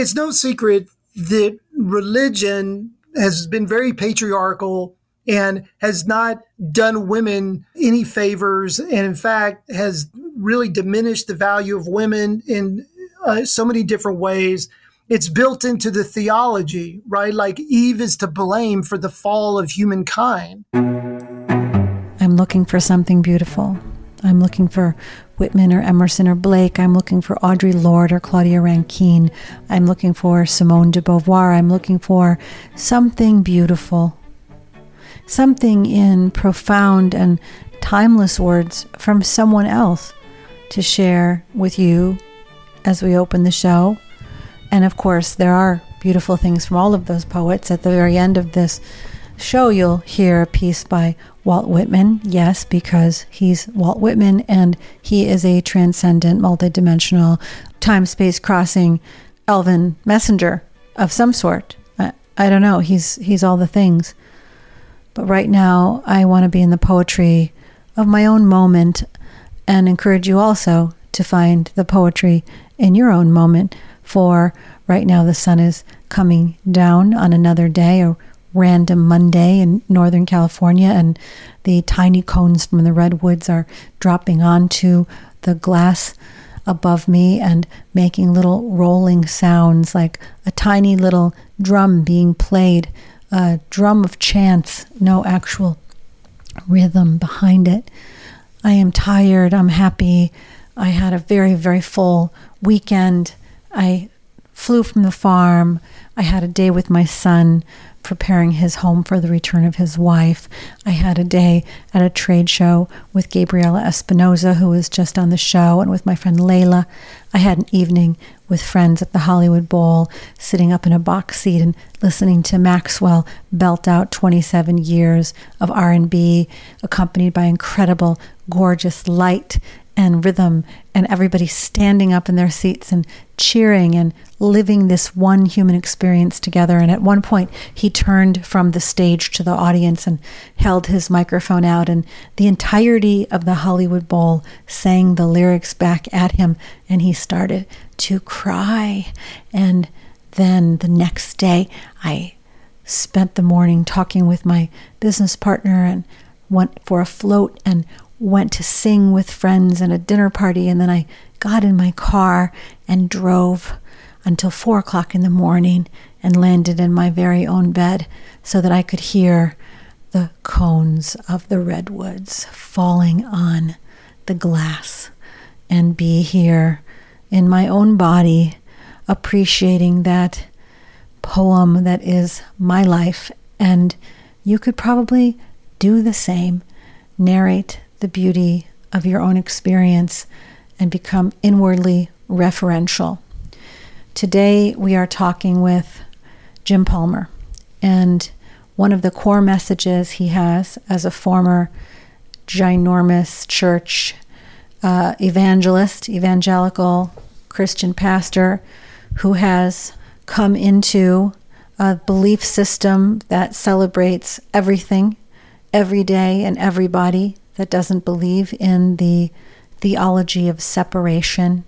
it's no secret that religion has been very patriarchal and has not done women any favors and in fact has really diminished the value of women in uh, so many different ways. It's built into the theology right? Like eve is to blame for the fall of humankind. I'm looking for something beautiful. I'm looking for Whitman or Emerson or Blake. I'm looking for Audre Lorde or Claudia Rankine. I'm looking for Simone de Beauvoir. I'm looking for something beautiful, something in profound and timeless words from someone else to share with you as we open the show. And of course, there are beautiful things from all of those poets. At the very end of this show, you'll hear a piece by Walt Whitman, yes, because he's Walt Whitman and he is a transcendent, multidimensional, time space crossing elven messenger of some sort. I, I don't know. He's he's all the things. But right now, I want to be in the poetry of my own moment and encourage you also to find the poetry in your own moment. For right now, the sun is coming down on another day, or random Monday in Northern California, and the tiny cones from the redwoods are dropping onto the glass above me and making little rolling sounds like a tiny little drum being played, a drum of chance, no actual rhythm behind it. I am tired, I'm happy. I had a very, very full weekend. I flew from the farm. I had a day with my son preparing his home for the return of his wife. I had a day at a trade show with Gabriela Espinosa, who was just on the show, and with my friend Layla. I had an evening with friends at the Hollywood Bowl, sitting up in a box seat and listening to Maxwell belt out 27 years of R&B, accompanied by incredible, gorgeous light and rhythm and everybody standing up in their seats and cheering and living this one human experience together. And at one point, he turned from the stage to the audience and held his microphone out, and the entirety of the Hollywood Bowl sang the lyrics back at him, and he started to cry. And then the next day, I spent the morning talking with my business partner and went for a float and went to sing with friends and a dinner party, and then I got in my car and drove until four o'clock in the morning and landed in my very own bed so that I could hear the cones of the redwoods falling on the glass and be here in my own body, appreciating that poem that is my life. And you could probably do the same, narrate the beauty of your own experience and become inwardly referential. Today, we are talking with Jim Palmer, and one of the core messages he has as a former ginormous church uh, evangelist, evangelical Christian pastor who has come into a belief system that celebrates everything, every day, and everybody that doesn't believe in the theology of separation,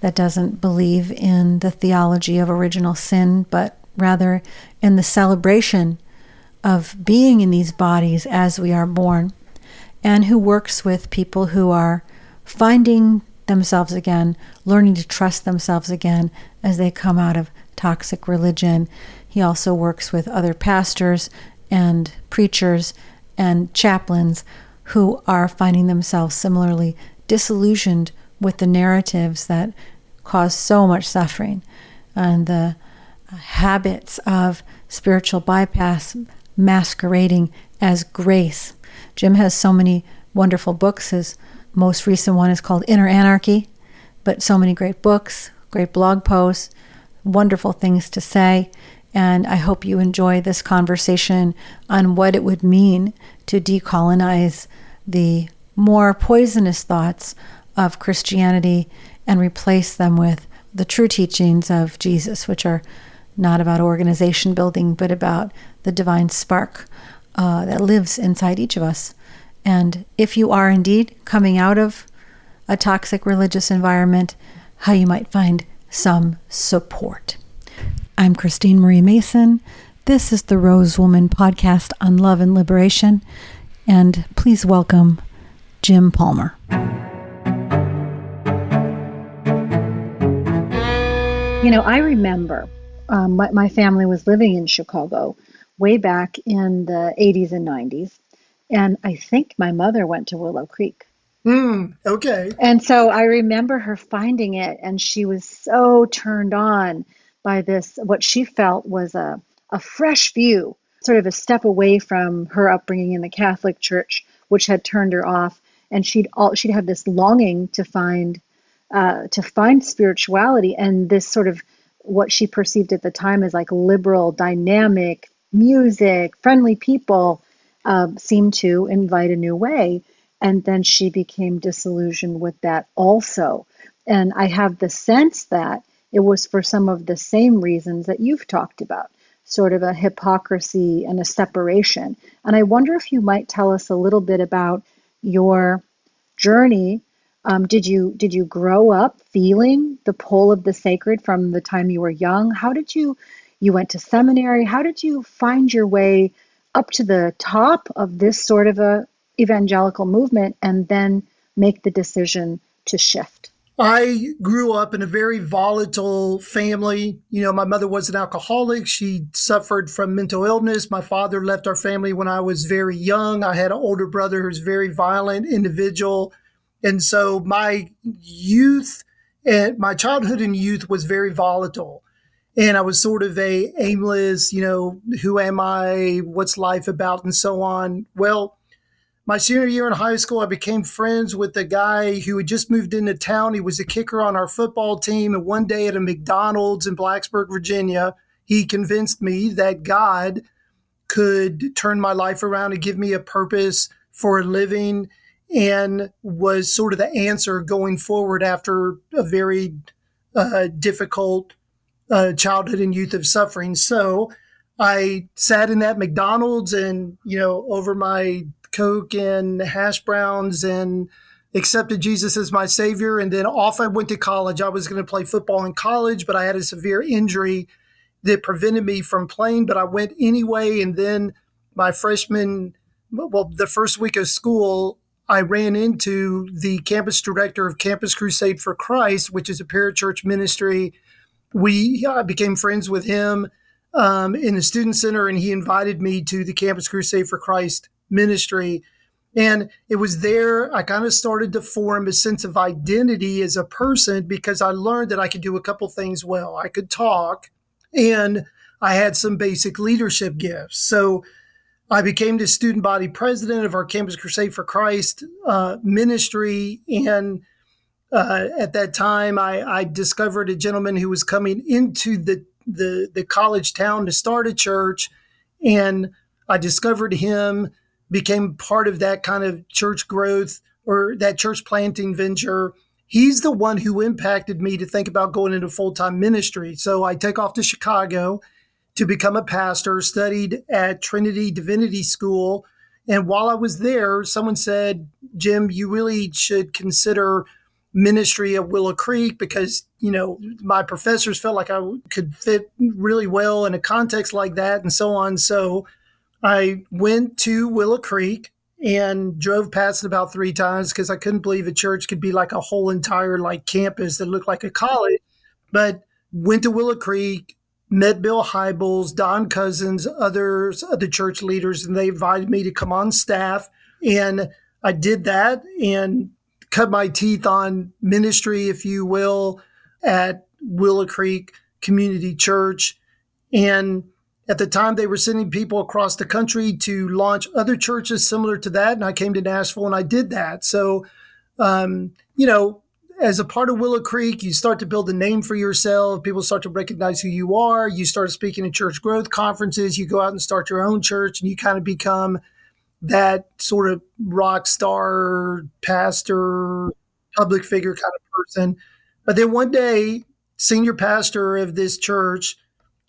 that doesn't believe in the theology of original sin, but rather in the celebration of being in these bodies as we are born, and who works with people who are finding themselves again, learning to trust themselves again as they come out of toxic religion. He also works with other pastors and preachers and chaplains who are finding themselves similarly disillusioned with the narratives that cause so much suffering and the habits of spiritual bypass masquerading as grace. Jim has so many wonderful books. His most recent one is called Inner Anarchy, but so many great books, great blog posts, wonderful things to say. And I hope you enjoy this conversation on what it would mean to decolonize the more poisonous thoughts of Christianity and replace them with the true teachings of Jesus, which are not about organization building, but about the divine spark uh, that lives inside each of us. And if you are indeed coming out of a toxic religious environment, how you might find some support. I'm Christine Marie Mason. This is the Rose Woman podcast on love and liberation. And please welcome Jim Palmer. You know, I remember um, my, my family was living in Chicago way back in the 80s and 90s. And I think my mother went to Willow Creek. Mm, okay. And so I remember her finding it, and she was so turned on by this, what she felt was a, a fresh view, sort of a step away from her upbringing in the Catholic Church, which had turned her off. And she'd all, she'd have this longing to find uh, to find spirituality and this sort of what she perceived at the time as like liberal, dynamic music, friendly people uh, seemed to invite a new way. And then she became disillusioned with that also. And I have the sense that it was for some of the same reasons that you've talked about sort of a hypocrisy and a separation. And I wonder if you might tell us a little bit about your journey. Um, did you did you grow up feeling the pull of the sacred from the time you were young? How did you you went to seminary? How did you find your way up to the top of this sort of a evangelical movement and then make the decision to shift? I grew up in a very volatile family. You know, my mother was an alcoholic. She suffered from mental illness. My father left our family when I was very young. I had an older brother who's very violent individual. And so my youth and my childhood and youth was very volatile. And I was sort of a aimless, you know, who am I? What's life about? And so on. Well, my senior year in high school, I became friends with a guy who had just moved into town. He was a kicker on our football team. And one day at a McDonald's in Blacksburg, Virginia, he convinced me that God could turn my life around and give me a purpose for a living and was sort of the answer going forward after a very uh, difficult uh, childhood and youth of suffering. So I sat in that McDonald's and, you know, over my Coke and hash browns and accepted Jesus as my savior. And then off I went to college. I was going to play football in college, but I had a severe injury that prevented me from playing, but I went anyway. And then my freshman, well, the first week of school, I ran into the campus director of Campus Crusade for Christ, which is a parachurch ministry. We I became friends with him um, in the student center, and he invited me to the Campus Crusade for Christ ministry. And it was there I kind of started to form a sense of identity as a person because I learned that I could do a couple things well. I could talk and I had some basic leadership gifts. So I became the student body president of our Campus Crusade for Christ uh, ministry. And uh, at that time, I, I, discovered a gentleman who was coming into the, the, the college town to start a church. And I discovered him became part of that kind of church growth or that church planting venture. He's the one who impacted me to think about going into full time ministry. So I take off to Chicago to become a pastor, studied at Trinity Divinity School. And while I was there, someone said, Jim, you really should consider ministry at Willow Creek because, you know, my professors felt like I could fit really well in a context like that and so on. So I went to Willow Creek and drove past it about three times because I couldn't believe a church could be like a whole entire like campus that looked like a college. But went to Willow Creek, met Bill Hybels, Don Cousins, others, other church leaders, and they invited me to come on staff. And I did that and cut my teeth on ministry, if you will, at Willow Creek Community Church. And at the time, they were sending people across the country to launch other churches similar to that. And I came to Nashville and I did that. So, um, you know, as a part of Willow Creek, you start to build a name for yourself. People start to recognize who you are. You start speaking at church growth conferences. You go out and start your own church, and you kind of become that sort of rock star, pastor, public figure kind of person. But then one day, senior pastor of this church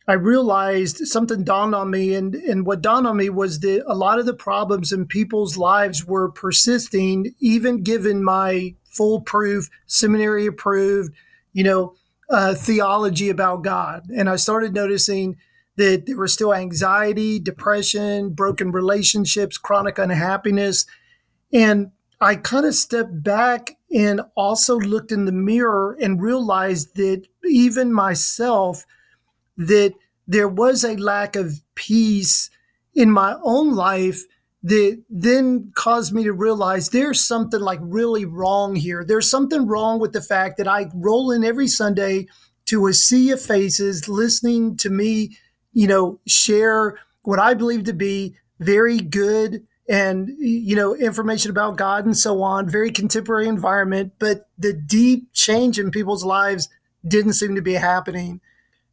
I realized something dawned on me, and and what dawned on me was that a lot of the problems in people's lives were persisting, even given my foolproof, seminary approved, you know, uh, theology about God. And I started noticing that there was still anxiety, depression, broken relationships, chronic unhappiness. And I kind of stepped back and also looked in the mirror and realized that even myself, that there was a lack of peace in my own life that then caused me to realize there's something like really wrong here. There's something wrong with the fact that I roll in every Sunday to a sea of faces listening to me, you know, share what I believe to be very good and you know information about God and so on, very contemporary environment, but the deep change in people's lives didn't seem to be happening.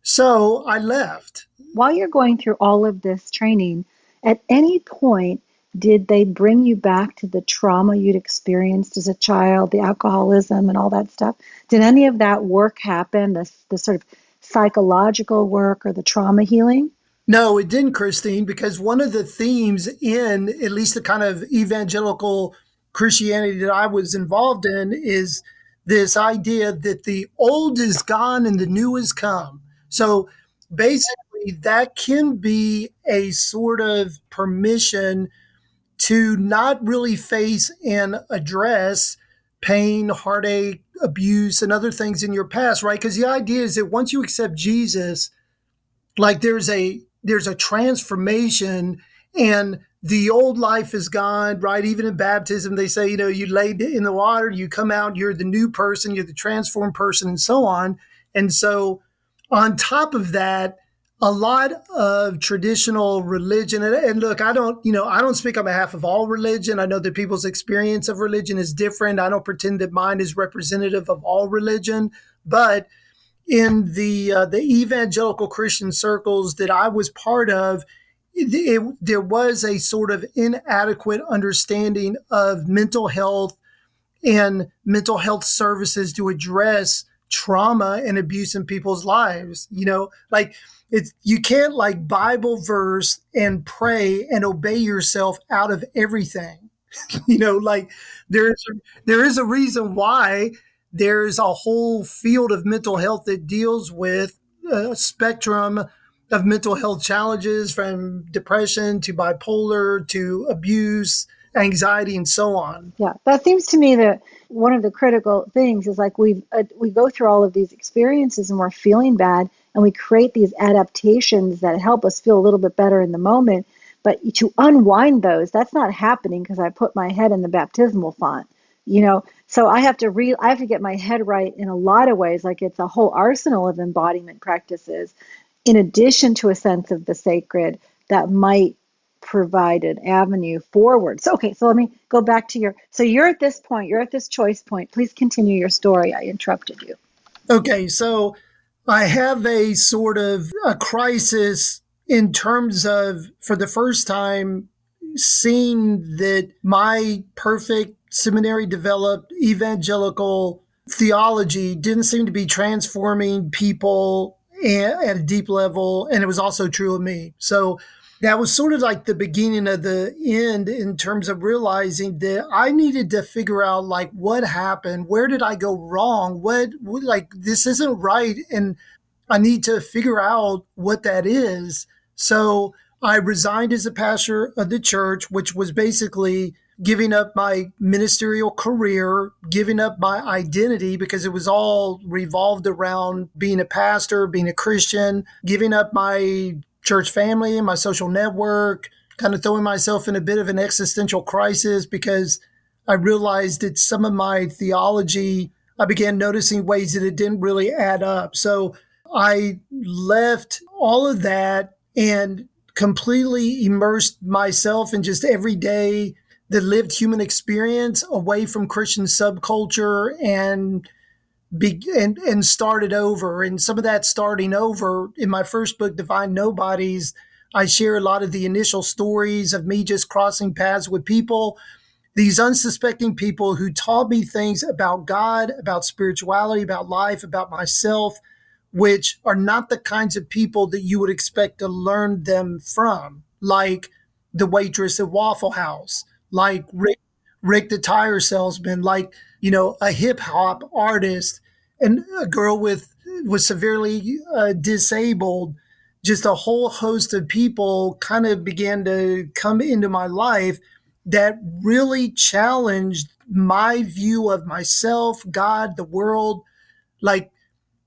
So I left. While you're going through all of this training, at any point did they bring you back to the trauma you'd experienced as a child, the alcoholism and all that stuff? Did any of that work happen, the, the sort of psychological work or the trauma healing? No, it didn't, Christine, because one of the themes in at least the kind of evangelical Christianity that I was involved in is this idea that the old is gone and the new has come. So basically, that can be a sort of permission to not really face and address pain, heartache, abuse, and other things in your past, right? Because the idea is that once you accept Jesus, like there's a there's a transformation and the old life is gone, right? Even in baptism, they say, you know, you lay in the water, you come out, you're the new person, you're the transformed person, and so on. And so, on top of that, a lot of traditional religion, and, look, I don't, you know, I don't speak on behalf of all religion. I know that people's experience of religion is different. I don't pretend that mine is representative of all religion, but in the uh, the evangelical Christian circles that I was part of, it, it, there was a sort of inadequate understanding of mental health and mental health services to address trauma and abuse in people's lives. You know, like it's you can't like Bible verse and pray and obey yourself out of everything. you know, like there's there is a reason why there's a whole field of mental health that deals with a spectrum of mental health challenges from depression to bipolar to abuse, anxiety, and so on. Yeah, that seems to me that one of the critical things is like we uh, we go through all of these experiences and we're feeling bad and we create these adaptations that help us feel a little bit better in the moment. But to unwind those, that's not happening because I put my head in the baptismal font you know so i have to re i have to get my head right in a lot of ways like it's a whole arsenal of embodiment practices in addition to a sense of the sacred that might provide an avenue forward so okay so let me go back to your so you're at this point you're at this choice point please continue your story i interrupted you okay so i have a sort of a crisis in terms of for the first time seeing that my perfect seminary developed evangelical theology didn't seem to be transforming people at a deep level. And it was also true of me. So that was sort of like the beginning of the end in terms of realizing that I needed to figure out like what happened, where did I go wrong, what, what like this isn't right, and I need to figure out what that is. So I resigned as a pastor of the church, which was basically giving up my ministerial career, giving up my identity because it was all revolved around being a pastor, being a Christian, giving up my church family and my social network, kind of throwing myself in a bit of an existential crisis because I realized that some of my theology, I began noticing ways that it didn't really add up. So I left all of that and completely immersed myself in just everyday the lived human experience away from Christian subculture and be, and and started over. And some of that starting over in my first book, Divine Nobodies, I share a lot of the initial stories of me just crossing paths with people, these unsuspecting people who taught me things about God, about spirituality, about life, about myself, which are not the kinds of people that you would expect to learn them from, like the waitress at Waffle House like Rick, Rick the tire salesman, like, you know, a hip hop artist and a girl with was severely uh, disabled, just a whole host of people kind of began to come into my life that really challenged my view of myself, God, the world. Like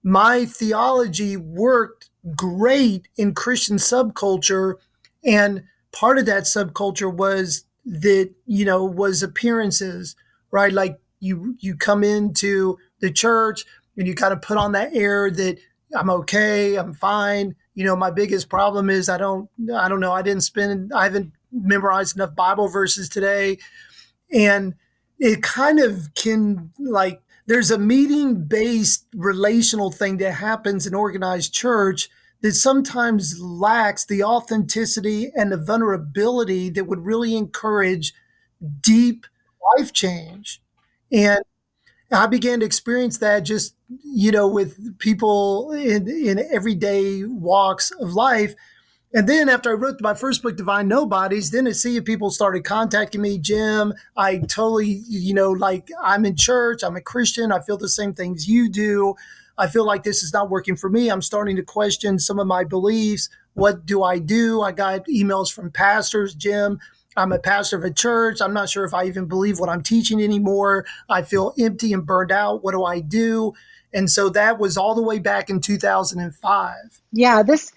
my theology worked great in Christian subculture. And part of that subculture was that, you know, was appearances, right? Like you you come into the church and you kind of put on that air that I'm okay, I'm fine. You know, my biggest problem is I don't I don't know, I didn't spend I haven't memorized enough Bible verses today. And it kind of can like there's a meeting based relational thing that happens in organized church that sometimes lacks the authenticity and the vulnerability that would really encourage deep life change. And I began to experience that just, you know, with people in, in everyday walks of life. And then after I wrote my first book, Divine Nobodies, then a sea of people started contacting me. Jim, I totally, you know, like I'm in church, I'm a Christian, I feel the same things you do. I feel like this is not working for me. I'm starting to question some of my beliefs. What do I do? I got emails from pastors, Jim. I'm a pastor of a church. I'm not sure if I even believe what I'm teaching anymore. I feel empty and burned out. What do I do? And so that was all the way back in 2005. Yeah, this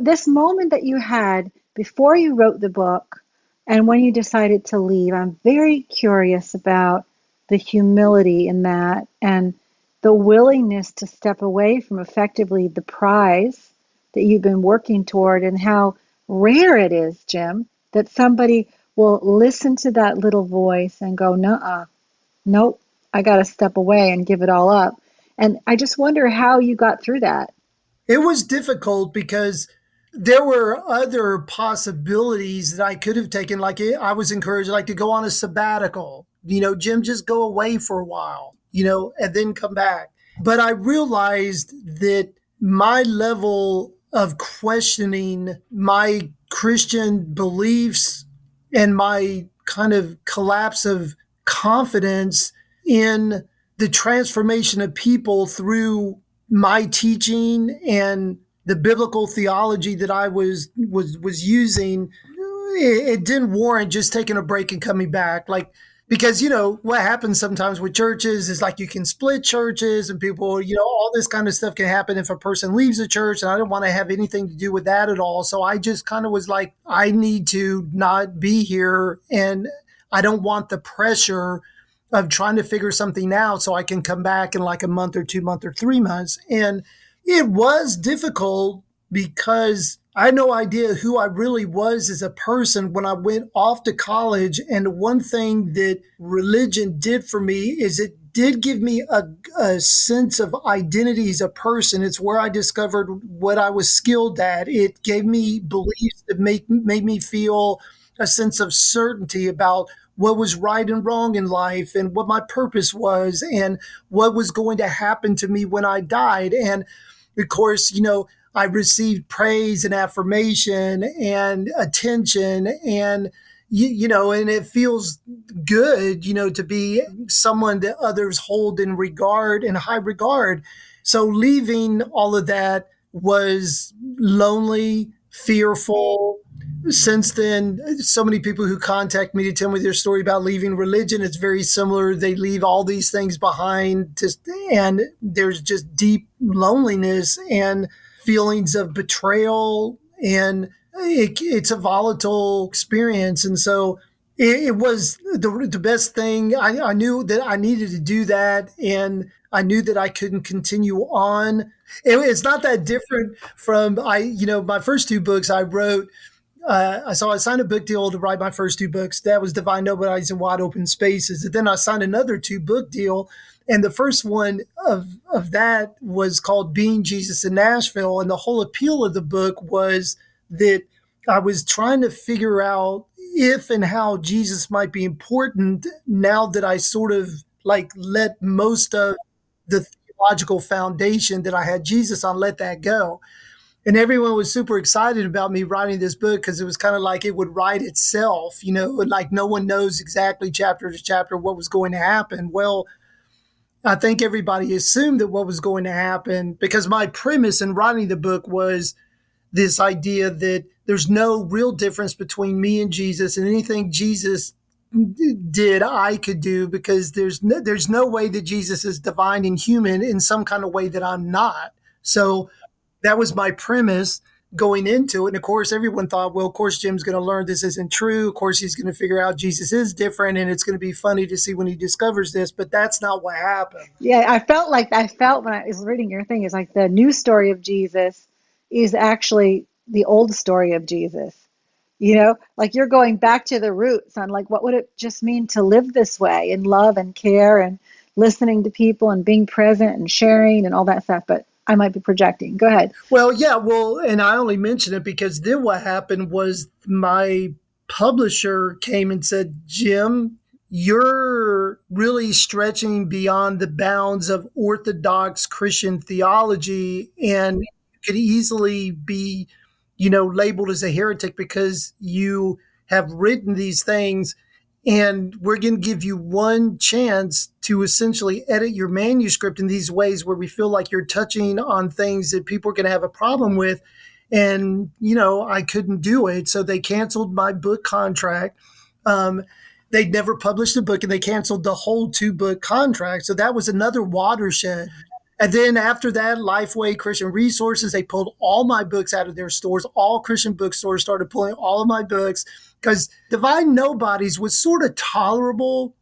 this moment that you had before you wrote the book and when you decided to leave, I'm very curious about the humility in that and the willingness to step away from effectively the prize that you've been working toward and how rare it is, Jim, that somebody will listen to that little voice and go, nah, nope, I got to step away and give it all up. And I just wonder how you got through that. It was difficult because there were other possibilities that I could have taken. Like eh, I was encouraged, like to go on a sabbatical. You know, Jim, just go away for a while you know, and then come back. But I realized that my level of questioning my Christian beliefs and my kind of collapse of confidence in the transformation of people through my teaching and the biblical theology that I was was was using it, it didn't warrant just taking a break and coming back. Like because you know what happens sometimes with churches is like you can split churches and people you know all this kind of stuff can happen if a person leaves a church and i don't want to have anything to do with that at all. So i just kind of was like i need to not be here and i don't want the pressure of trying to figure something out so i can come back in like a month or two month or three months. And it was difficult because I had no idea who I really was as a person when I went off to college. And one thing that religion did for me is it did give me a, a, sense of identity as a person. It's where I discovered what I was skilled at. It gave me beliefs that make, made me feel a sense of certainty about what was right and wrong in life and what my purpose was and what was going to happen to me when I died. And of course, you know, I received praise and affirmation and attention and you, you know, and it feels good, you know, to be someone that others hold in regard in high regard. So leaving all of that was lonely, fearful. Since then, so many people who contact me to tell me their story about leaving religion, it's very similar. They leave all these things behind, just, and there's just deep loneliness and feelings of betrayal and it, it's a volatile experience. And so it, it was the, the best thing. I, I knew that I needed to do that. And I knew that I couldn't continue on. It, it's not that different from I, you know, my first two books I wrote. Uh, saw I signed a book deal to write my first two books. That was Divine Nobodies in Wide Open Spaces. And then I signed another two book deal and the first one of, of that was called Being Jesus in Nashville. And the whole appeal of the book was that I was trying to figure out if and how Jesus might be important now that I sort of like let most of the theological foundation that I had Jesus on, let that go. And everyone was super excited about me writing this book because it was kind of like it would write itself, you know, like no one knows exactly chapter to chapter what was going to happen. Well, I think everybody assumed that what was going to happen because my premise in writing the book was this idea that there's no real difference between me and Jesus and anything Jesus did I could do because there's no, there's no way that Jesus is divine and human in some kind of way that I'm not. So that was my premise going into it. And of course, everyone thought, well, of course, Jim's going to learn this isn't true. Of course, he's going to figure out Jesus is different, and it's going to be funny to see when he discovers this. But that's not what happened. Yeah, I felt like I felt when I was reading your thing is like the new story of Jesus is actually the old story of Jesus. You know, like you're going back to the roots on like what would it just mean to live this way in love and care and listening to people and being present and sharing and all that stuff. But I might be projecting. Go ahead. Well, yeah, well, and I only mention it because then what happened was my publisher came and said, Jim, you're really stretching beyond the bounds of Orthodox Christian theology and you could easily be, you know, labeled as a heretic because you have written these things and we're going to give you one chance to essentially edit your manuscript in these ways where we feel like you're touching on things that people are going to have a problem with. And, you know, I couldn't do it. So they canceled my book contract. Um, they'd never published a book and they canceled the whole two book contract. So that was another watershed. And then after that, Lifeway Christian Resources, they pulled all my books out of their stores. All Christian bookstores started pulling all of my books because Divine Nobodies was sort of tolerable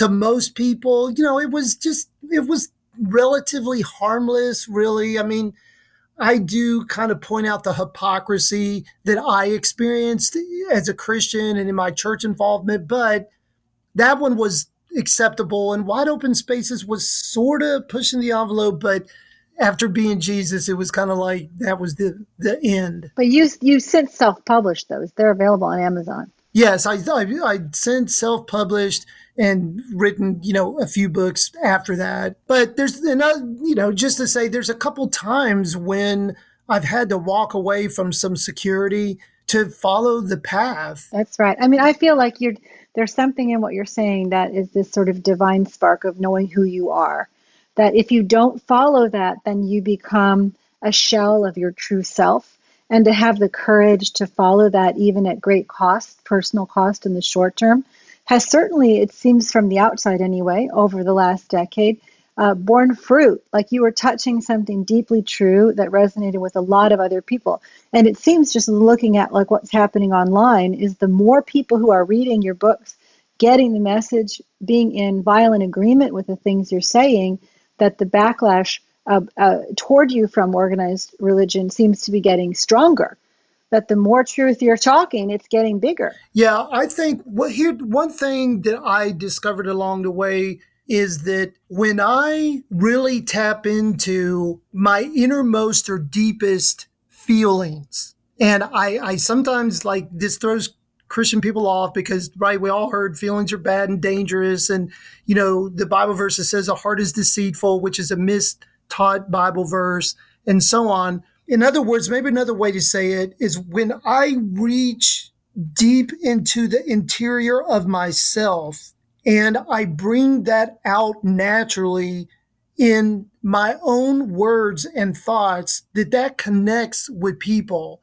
to most people. You know, it was just, it was relatively harmless, really. I mean, I do kind of point out the hypocrisy that I experienced as a Christian and in my church involvement, but that one was acceptable and wide open spaces was sort of pushing the envelope, but after being Jesus, it was kind of like that was the the end. But you you since self published those; they're available on Amazon. Yes, I I, I since self published and written you know a few books after that. But there's another you know just to say there's a couple times when I've had to walk away from some security to follow the path. That's right. I mean, I feel like you're there's something in what you're saying that is this sort of divine spark of knowing who you are that if you don't follow that, then you become a shell of your true self. And to have the courage to follow that, even at great cost, personal cost in the short term, has certainly, it seems from the outside anyway, over the last decade, uh, borne fruit. Like you were touching something deeply true that resonated with a lot of other people. And it seems just looking at like what's happening online is the more people who are reading your books, getting the message, being in violent agreement with the things you're saying, that the backlash uh, uh, toward you from organized religion seems to be getting stronger. That the more truth you're talking, it's getting bigger. Yeah, I think what here one thing that I discovered along the way is that when I really tap into my innermost or deepest feelings, and I, I sometimes like this throws Christian people off because, right, we all heard feelings are bad and dangerous. And, you know, the Bible verse that says a heart is deceitful, which is a mistaught Bible verse, and so on. In other words, maybe another way to say it is when I reach deep into the interior of myself and I bring that out naturally in my own words and thoughts, that that connects with people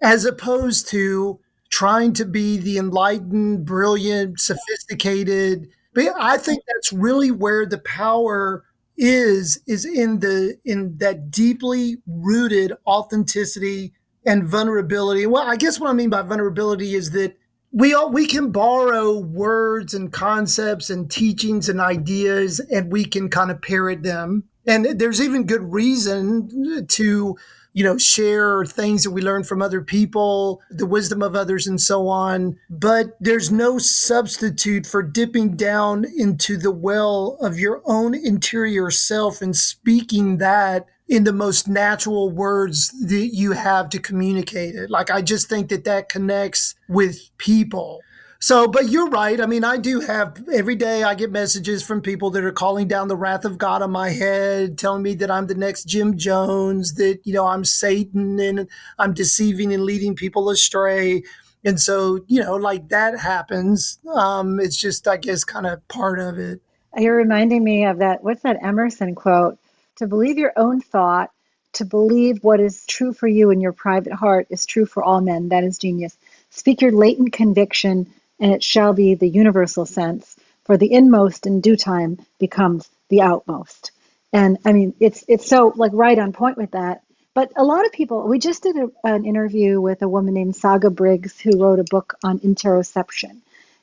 as opposed to trying to be the enlightened, brilliant, sophisticated. But I think that's really where the power is is in the in that deeply rooted authenticity and vulnerability. Well, I guess what I mean by vulnerability is that we all we can borrow words and concepts and teachings and ideas and we can kind of parrot them. And there's even good reason to you know, share things that we learn from other people, the wisdom of others, and so on. But there's no substitute for dipping down into the well of your own interior self and speaking that in the most natural words that you have to communicate it. Like, I just think that that connects with people. So, but you're right. I mean, I do have every day I get messages from people that are calling down the wrath of God on my head, telling me that I'm the next Jim Jones, that, you know, I'm Satan and I'm deceiving and leading people astray. And so, you know, like that happens. Um, it's just, I guess, kind of part of it. You're reminding me of that. What's that Emerson quote? To believe your own thought, to believe what is true for you in your private heart is true for all men. That is genius. Speak your latent conviction, and it shall be the universal sense. For the inmost in due time becomes the outmost. And I mean, it's it's so like right on point with that. But a lot of people, we just did a, an interview with a woman named Saga Briggs who wrote a book on interoception,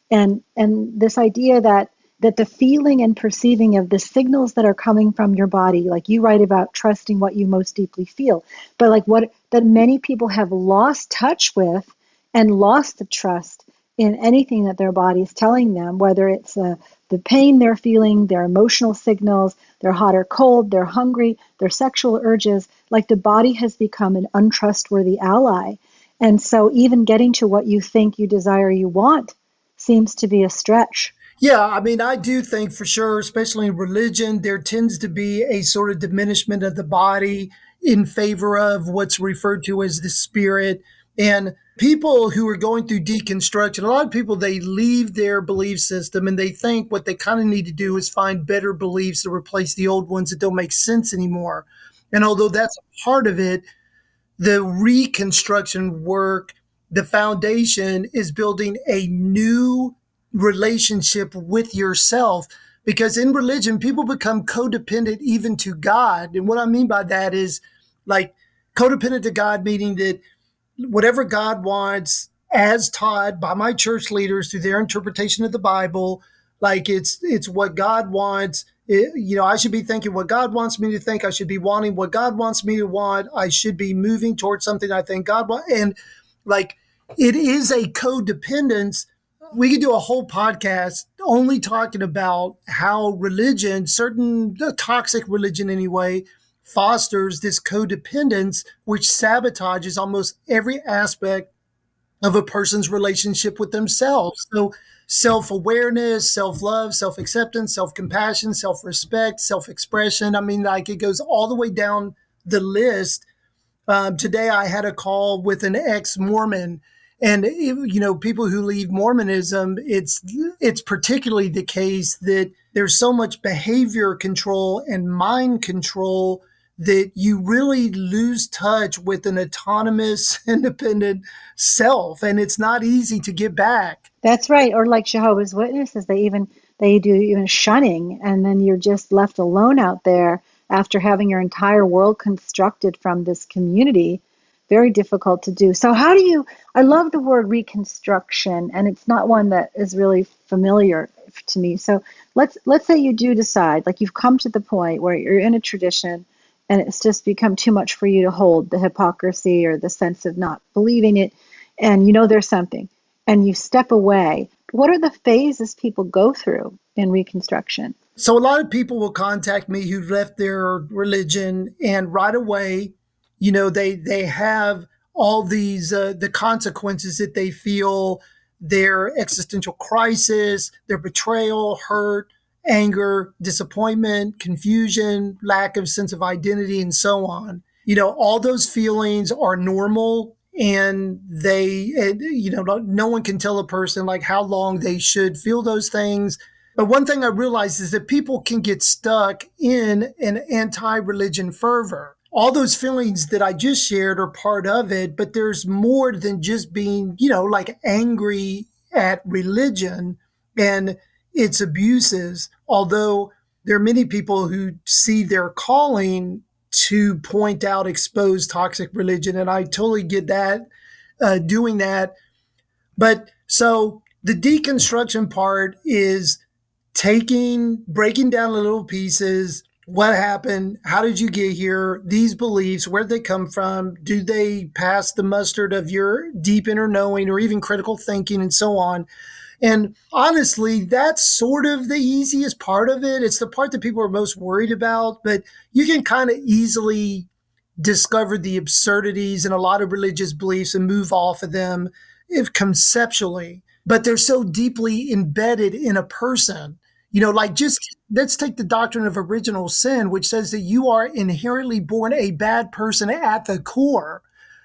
and and this idea that that the feeling and perceiving of the signals that are coming from your body like you write about trusting what you most deeply feel but like what that many people have lost touch with and lost the trust in anything that their body is telling them whether it's uh, the pain they're feeling their emotional signals they're hot or cold they're hungry their sexual urges like the body has become an untrustworthy ally and so even getting to what you think you desire you want seems to be a stretch yeah, I mean, I do think for sure, especially in religion, there tends to be a sort of diminishment of the body in favor of what's referred to as the spirit. And people who are going through deconstruction, a lot of people, they leave their belief system and they think what they kind of need to do is find better beliefs to replace the old ones that don't make sense anymore. And although that's part of it, the reconstruction work, the foundation is building a new relationship with yourself because in religion people become codependent even to god and what i mean by that is like codependent to god meaning that whatever god wants as taught by my church leaders through their interpretation of the bible like it's it's what god wants. It, you know i should be thinking what god wants me to think. I should be wanting what god wants me to want. I should be moving towards something i think god wants. And like it is a codependence. We could do a whole podcast only talking about how religion, certain the toxic religion anyway, fosters this codependence, which sabotages almost every aspect of a person's relationship with themselves. So, self awareness, self love, self acceptance, self compassion, self respect, self expression. I mean, like it goes all the way down the list. Um, today, I had a call with an ex Mormon and you know people who leave mormonism it's it's particularly the case that there's so much behavior control and mind control that you really lose touch with an autonomous independent self and it's not easy to get back that's right or like jehovah's witnesses they even they do even shunning and then you're just left alone out there after having your entire world constructed from this community very difficult to do. So, how do you? I love the word reconstruction, and it's not one that is really familiar to me. So, let's let's say you do decide, like you've come to the point where you're in a tradition, and it's just become too much for you to hold the hypocrisy or the sense of not believing it, and you know there's something, and you step away. What are the phases people go through in reconstruction? So, a lot of people will contact me who've left their religion, and right away you know they they have all these uh, the consequences that they feel their existential crisis their betrayal hurt anger disappointment confusion lack of sense of identity and so on. You know all those feelings are normal and they you know no one can tell a person like how long they should feel those things. But one thing i realized is that people can get stuck in an anti-religion fervor. All those feelings that I just shared are part of it, but there's more than just being, you know, like angry at religion. And its abuses. Although there are many people who see their calling to point out exposed toxic religion, and I totally get that, uh, doing that. But so the deconstruction part is taking, breaking down the little pieces, what happened? How did you get here? These beliefs, where they come from? Do they pass the mustard of your deep inner knowing or even critical thinking and so on? And honestly, that's sort of the easiest part of it. It's the part that people are most worried about, but you can kind of easily discover the absurdities in a lot of religious beliefs and move off of them if conceptually, but they're so deeply embedded in a person you know, like just let's take the doctrine of original sin, which says that you are inherently born a bad person at the core.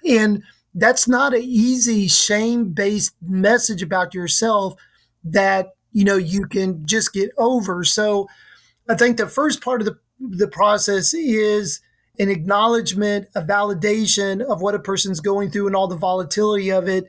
And that's not an easy shame based message about yourself that you know you can just get over. So I think the first part of the the process is an acknowledgement, a validation of what a person's going through and all the volatility of it.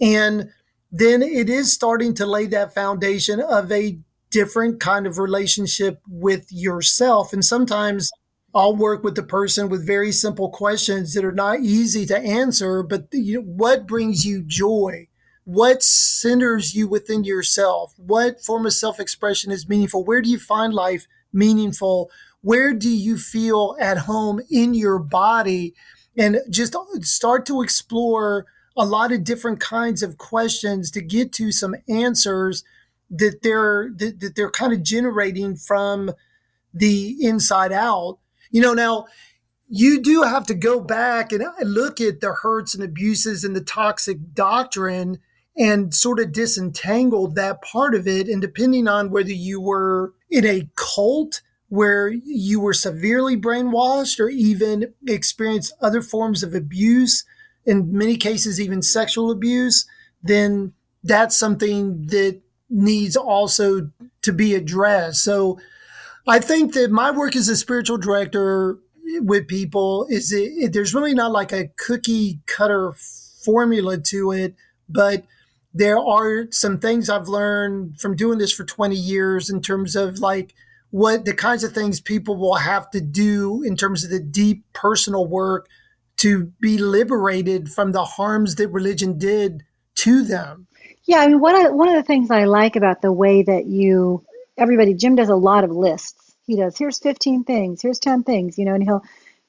And then it is starting to lay that foundation of a different kind of relationship with yourself. And sometimes I'll work with the person with very simple questions that are not easy to answer, but you know, what brings you joy? What centers you within yourself? What form of self expression is meaningful? Where do you find life meaningful? where do you feel at home in your body and just start to explore a lot of different kinds of questions to get to some answers that they're that, that they're kind of generating from the inside out you know now you do have to go back and uh, look at the hurts and abuses and the toxic doctrine and sort of disentangle that part of it and depending on whether you were in a cult where you were severely brainwashed or even experienced other forms of abuse, in many cases, even sexual abuse, then that's something that needs also to be addressed. So I think that my work as a spiritual director with people is it, it, there's really not like a cookie cutter formula to it, but there are some things I've learned from doing this for 20 years in terms of like what the kinds of things people will have to do in terms of the deep personal work to be liberated from the harms that religion did to them. Yeah, I mean, one of, one of the things I like about the way that you, everybody, Jim does a lot of lists. He does, here's 15 things, here's 10 things, you know, and he'll,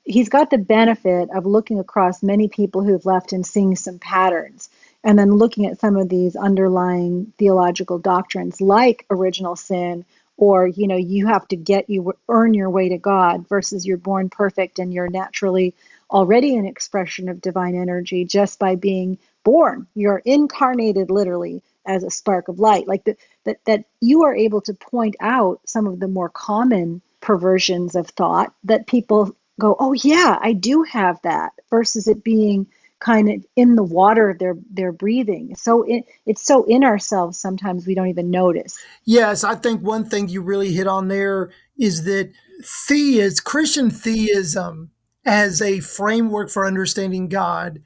he's got the benefit of looking across many people who've left and seeing some patterns and then looking at some of these underlying theological doctrines like original sin or you know you have to get you earn your way to god versus you're born perfect and you're naturally already an expression of divine energy just by being born you're incarnated literally as a spark of light like the, that that you are able to point out some of the more common perversions of thought that people go oh yeah i do have that versus it being kind of in the water they're they're breathing. So it, it's so in ourselves sometimes we don't even notice. Yes, I think one thing you really hit on there is that theism, Christian theism as a framework for understanding God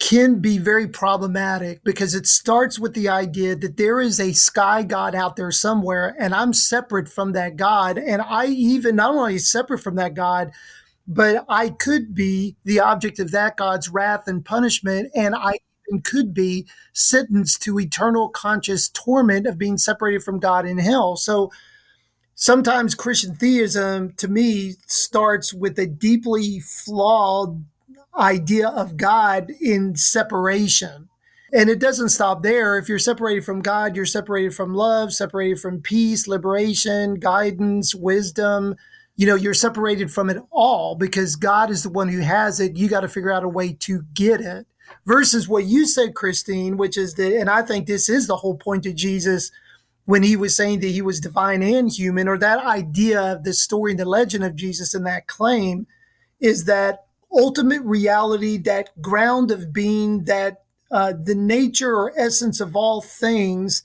can be very problematic because it starts with the idea that there is a sky God out there somewhere and I'm separate from that God. And I even not only separate from that God, but I could be the object of that God's wrath and punishment, and I could be sentenced to eternal conscious torment of being separated from God in hell. So sometimes Christian theism, to me, starts with a deeply flawed idea of God in separation. And it doesn't stop there. If you're separated from God, you're separated from love, separated from peace, liberation, guidance, wisdom, you know, you're separated from it all because God is the one who has it. You got to figure out a way to get it. Versus what you said, Christine, which is that, and I think this is the whole point of Jesus when he was saying that he was divine and human, or that idea of the story and the legend of Jesus and that claim is that ultimate reality, that ground of being, that uh, the nature or essence of all things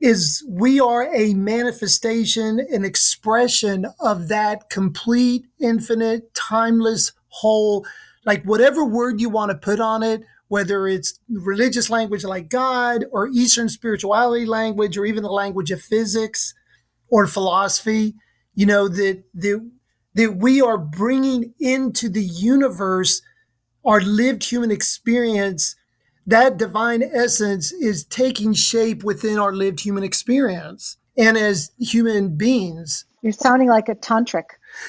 is we are a manifestation, an expression of that complete, infinite, timeless whole, like whatever word you want to put on it, whether it's religious language like God or Eastern spirituality language or even the language of physics or philosophy, you know, that, that, that we are bringing into the universe our lived human experience that divine essence is taking shape within our lived human experience and as human beings. You're sounding like a tantric.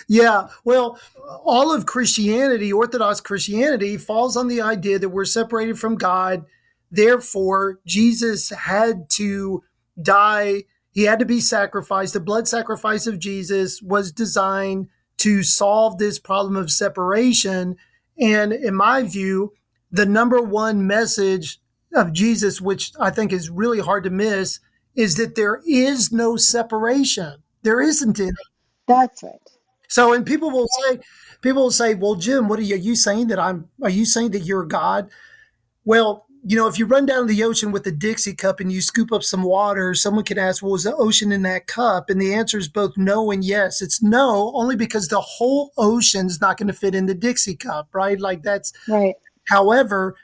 Yeah, well, all of Christianity, Orthodox Christianity, falls on the idea that we're separated from God. Therefore, Jesus had to die. He had to be sacrificed. The blood sacrifice of Jesus was designed to solve this problem of separation. And in my view, the number one message of Jesus, which I think is really hard to miss, is that there is no separation. There isn't any. That's right. So, and people will say, people will say, "Well, Jim, what are you, are you saying that I'm? Are you saying that you're God?" Well, you know, if you run down to the ocean with a Dixie cup and you scoop up some water, someone can ask, well, was the ocean in that cup? And the answer is both no and yes. It's no, only because the whole ocean's not going to fit in the Dixie cup, right? Like that's right. However,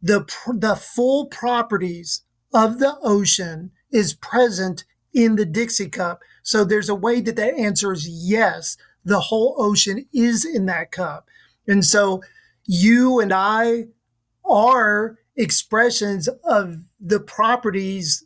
the the full properties of the ocean is present in the Dixie cup. So there's a way that that answer is yes, the whole ocean is in that cup. And so you and I are expressions of the properties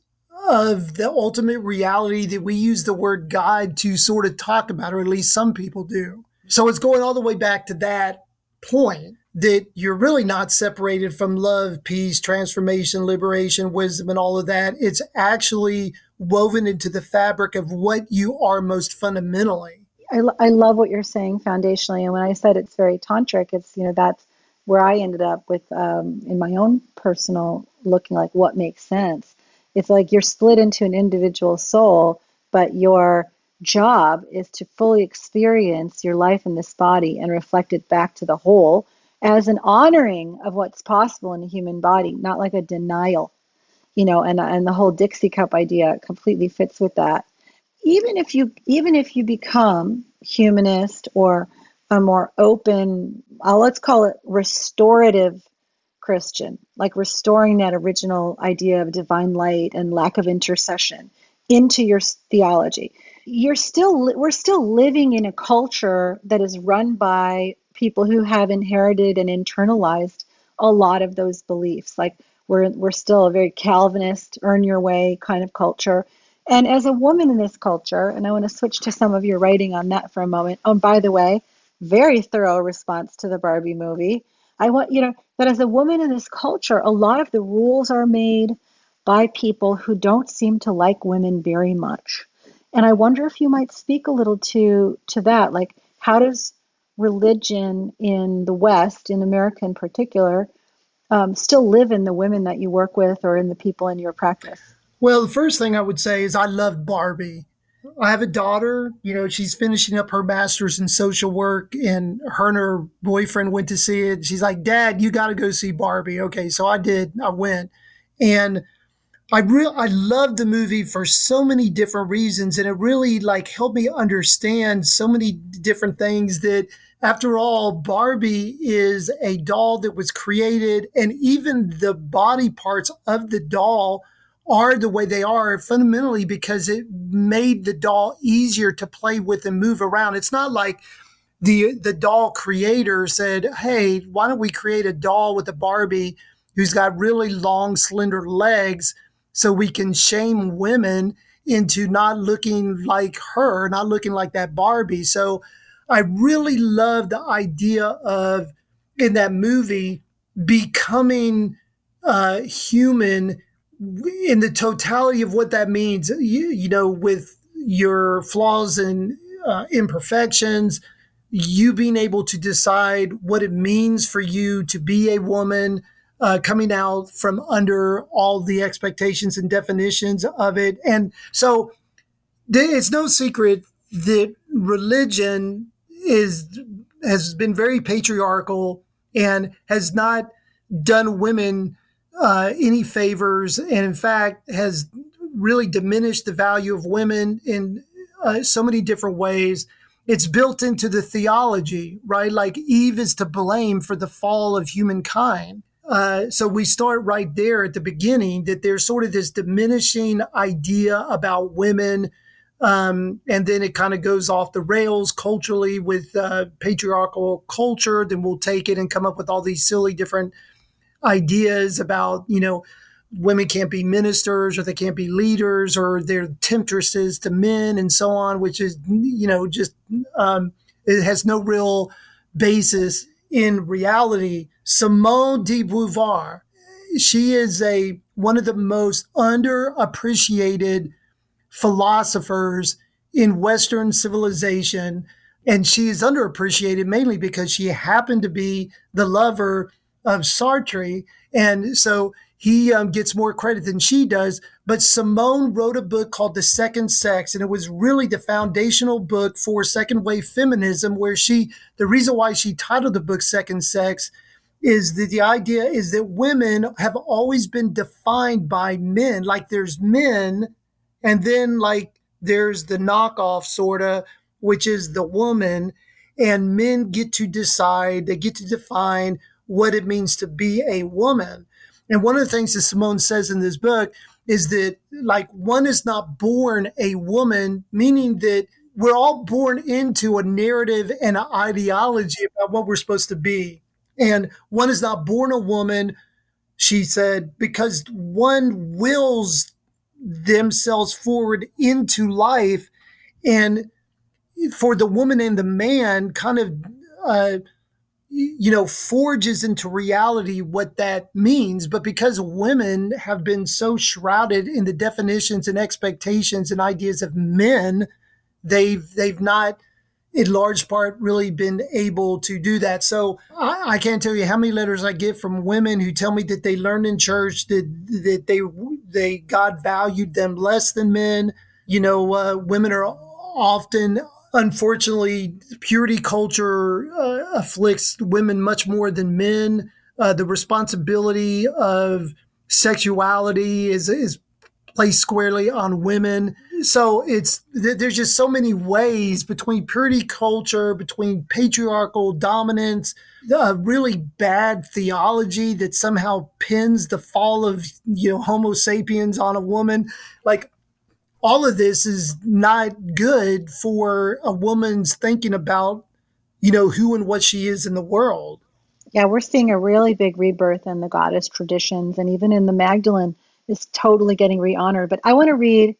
of the ultimate reality that we use the word God to sort of talk about, or at least some people do. So it's going all the way back to that point that you're really not separated from love, peace, transformation, liberation, wisdom, and all of that. It's actually woven into the fabric of what you are most fundamentally. I, I love what you're saying foundationally. And when I said it's very tantric, it's, you know, that's where I ended up with um, in my own personal looking like what makes sense. It's like you're split into an individual soul, but your job is to fully experience your life in this body and reflect it back to the whole as an honoring of what's possible in a human body, not like a denial. You know, and and the whole Dixie cup idea completely fits with that. Even if you even if you become humanist or a more open, uh, let's call it restorative Christian, like restoring that original idea of divine light and lack of intercession into your theology. You're still we're still living in a culture that is run by people who have inherited and internalized a lot of those beliefs. Like we're we're still a very Calvinist, earn your way kind of culture. And as a woman in this culture, and I want to switch to some of your writing on that for a moment. Oh, by the way, very thorough response to the Barbie movie. I want, you know, that as a woman in this culture, a lot of the rules are made by people who don't seem to like women very much. And I wonder if you might speak a little to to that. Like, how does religion in the West, in America in particular, um, still live in the women that you work with or in the people in your practice? Well, the first thing I would say is I love Barbie. I have a daughter, you know, she's finishing up her master's in social work, and her and her boyfriend went to see it. She's like, Dad, you got to go see Barbie. Okay, so I did. I went. And I real I loved the movie for so many different reasons, and it really like helped me understand so many different things. That after all, Barbie is a doll that was created, and even the body parts of the doll are the way they are fundamentally because it made the doll easier to play with and move around. It's not like the the doll creator said, "Hey, why don't we create a doll with a Barbie who's got really long, slender legs, so we can shame women into not looking like her, not looking like that Barbie." So, I really love the idea of in that movie becoming uh, human in the totality of what that means, you, you know, with your flaws and uh, imperfections, you being able to decide what it means for you to be a woman, uh, coming out from under all the expectations and definitions of it. And so it's no secret that religion is has been very patriarchal and has not done women uh, any favors, and in fact has really diminished the value of women in uh, so many different ways. It's built into the theology, right? Like Eve is to blame for the fall of humankind. Uh, so we start right there at the beginning that there's sort of this diminishing idea about women. Um, and then it kind of goes off the rails culturally with uh, patriarchal culture. Then we'll take it and come up with all these silly different ideas about, you know, women can't be ministers or they can't be leaders or they're temptresses to men and so on, which is, you know, just, um, it has no real basis in reality. Simone de Beauvoir, she is a one of the most underappreciated philosophers in Western civilization. And she is underappreciated mainly because she happened to be the lover of Sartre. And so he um, gets more credit than she does. But Simone wrote a book called The Second Sex, and it was really the foundational book for second wave feminism, where she, the reason why she titled the book Second Sex is that the idea is that women have always been defined by men. Like there's men, and then like there's the knockoff sort of, which is the woman, and men get to decide, they get to define what it means to be a woman. And one of the things that Simone says in this book is that like one is not born a woman, meaning that we're all born into a narrative and an ideology about what we're supposed to be. And one is not born a woman, she said, because one wills themselves forward into life. And for the woman and the man, kind of, uh, you know, forges into reality what that means. But because women have been so shrouded in the definitions and expectations and ideas of men, they've they've not in large part really been able to do that. So I, I, can't tell you how many letters I get from women who tell me that they learned in church that that they they God valued them less than men. You know, uh, women are often unfortunately purity culture uh, afflicts women much more than men. Uh, the responsibility of sexuality is is placed squarely on women. So it's there's just so many ways between purity culture, between patriarchal dominance, uh, really bad theology that somehow pins the fall of you know Homo sapiens on a woman. Like all of this is not good for a woman's thinking about you know who and what she is in the world. Yeah, we're seeing a really big rebirth in the goddess traditions, and even in the Magdalene is totally getting re-honored. But I want to read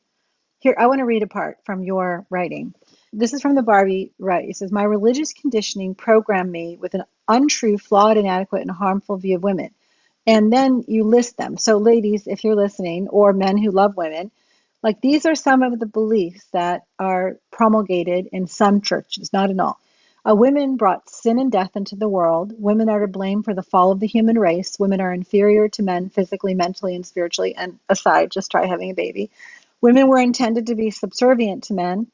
here. I want to read a part from your writing. This is from the Barbie right. It says, "My religious conditioning programmed me with an untrue, flawed, inadequate, and harmful view of women." And then you list them. So, ladies, if you're listening, or men who love women, like these are some of the beliefs that are promulgated in some churches, not in all. Uh, women brought sin and death into the world. Women are to blame for the fall of the human race. Women are inferior to men physically, mentally, and spiritually. And aside, just try having a baby. Women were intended to be subservient to men.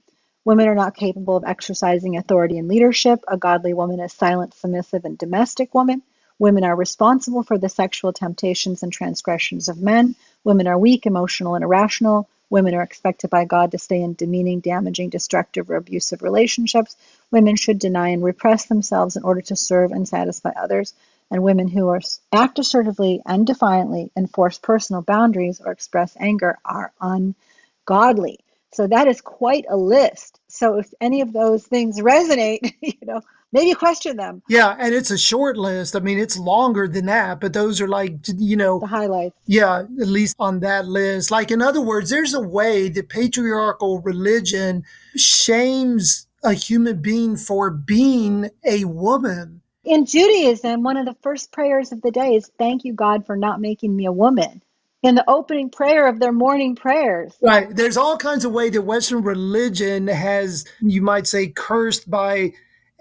Women are not capable of exercising authority and leadership. A godly woman is silent, submissive, and domestic woman. Women are responsible for the sexual temptations and transgressions of men. Women are weak, emotional, and irrational. Women are expected by God to stay in demeaning, damaging, destructive, or abusive relationships. Women should deny and repress themselves in order to serve and satisfy others. And women who are act assertively and defiantly, enforce personal boundaries, or express anger are ungodly. So that is quite a list. So if any of those things resonate, you know, maybe question them. Yeah, and it's a short list. I mean, it's longer than that, but those are like, you know, the highlights. Yeah, at least on that list. Like, in other words, there's a way that patriarchal religion shames a human being for being a woman. In Judaism, one of the first prayers of the day is, Thank you, God, for not making me a woman in the opening prayer of their morning prayers. Right. There's all kinds of way that Western religion has, you might say, cursed by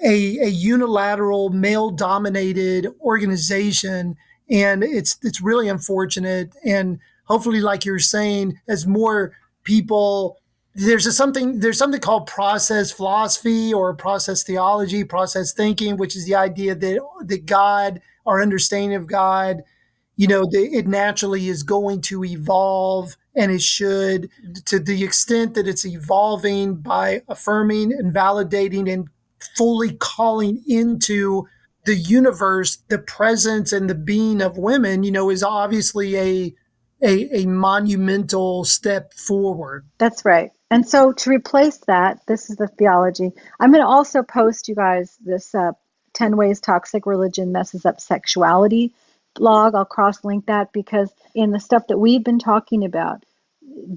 a, a unilateral male dominated organization and it's it's really unfortunate and hopefully like you're saying as more people there's a something there's something called process philosophy or process theology process thinking which is the idea that that god our understanding of god you know it naturally is going to evolve and it should to the extent that it's evolving by affirming and validating and fully calling into the universe, the presence and the being of women, you know, is obviously a, a, a monumental step forward. That's right. And so to replace that, this is the theology. I'm going to also post you guys this uh, 10 ways toxic religion messes up sexuality blog. I'll cross link that because in the stuff that we've been talking about,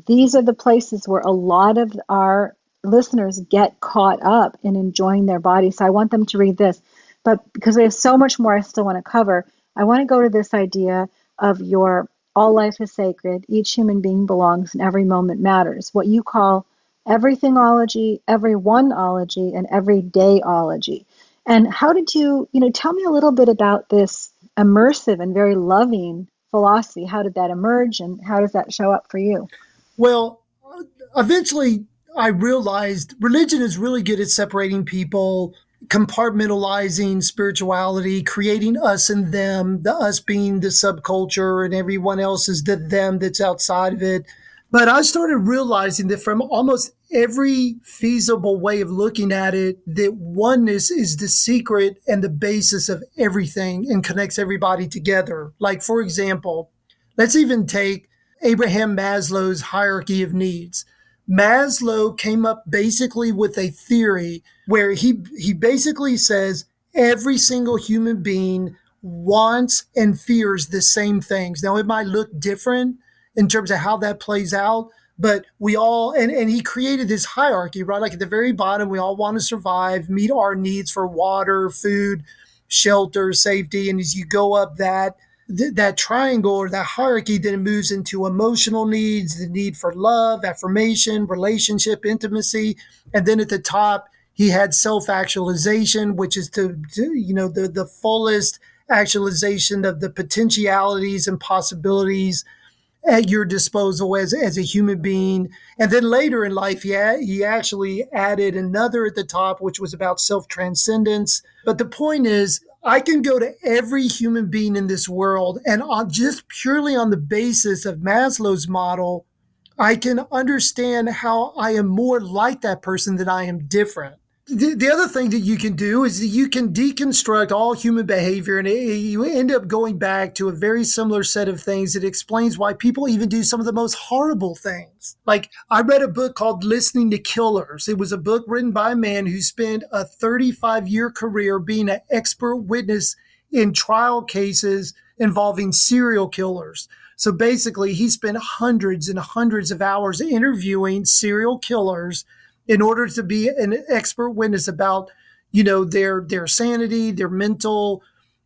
these are the places where a lot of our listeners get caught up in enjoying their body. So I want them to read this. But because we have so much more I still want to cover, I want to go to this idea of your all life is sacred, each human being belongs, and every moment matters. What you call everythingology, every oneology, and every dayology. And how did you, you know, tell me a little bit about this immersive and very loving philosophy? How did that emerge and how does that show up for you? Well, eventually I realized religion is really good at separating people compartmentalizing spirituality, creating us and them, the us being the subculture and everyone else is the them that's outside of it. But I started realizing that from almost every feasible way of looking at it, that oneness is the secret and the basis of everything and connects everybody together. Like, for example, let's even take Abraham Maslow's hierarchy of needs. Maslow came up basically with a theory where he he basically says every single human being wants and fears the same things. Now it might look different in terms of how that plays out, but we all and, and he created this hierarchy, right? Like at the very bottom, we all want to survive, meet our needs for water, food, shelter, safety. And as you go up that th- that triangle or that hierarchy then moves into emotional needs, the need for love, affirmation, relationship, intimacy, and then at the top he had self-actualization, which is to, to you know the the fullest actualization of the potentialities and possibilities at your disposal as, as a human being. And then later in life, he, he actually added another at the top, which was about self transcendence. But the point is, I can go to every human being in this world and on just purely on the basis of Maslow's model, I can understand how I am more like that person than I am different. The, the other thing that you can do is that you can deconstruct all human behavior and it, you end up going back to a very similar set of things that explains why people even do some of the most horrible things. Like I read a book called Listening to Killers. It was a book written by a man who spent a 35 year career being an expert witness in trial cases involving serial killers. So basically, he spent hundreds and hundreds of hours interviewing serial killers in order to be an expert witness about you know their their sanity their mental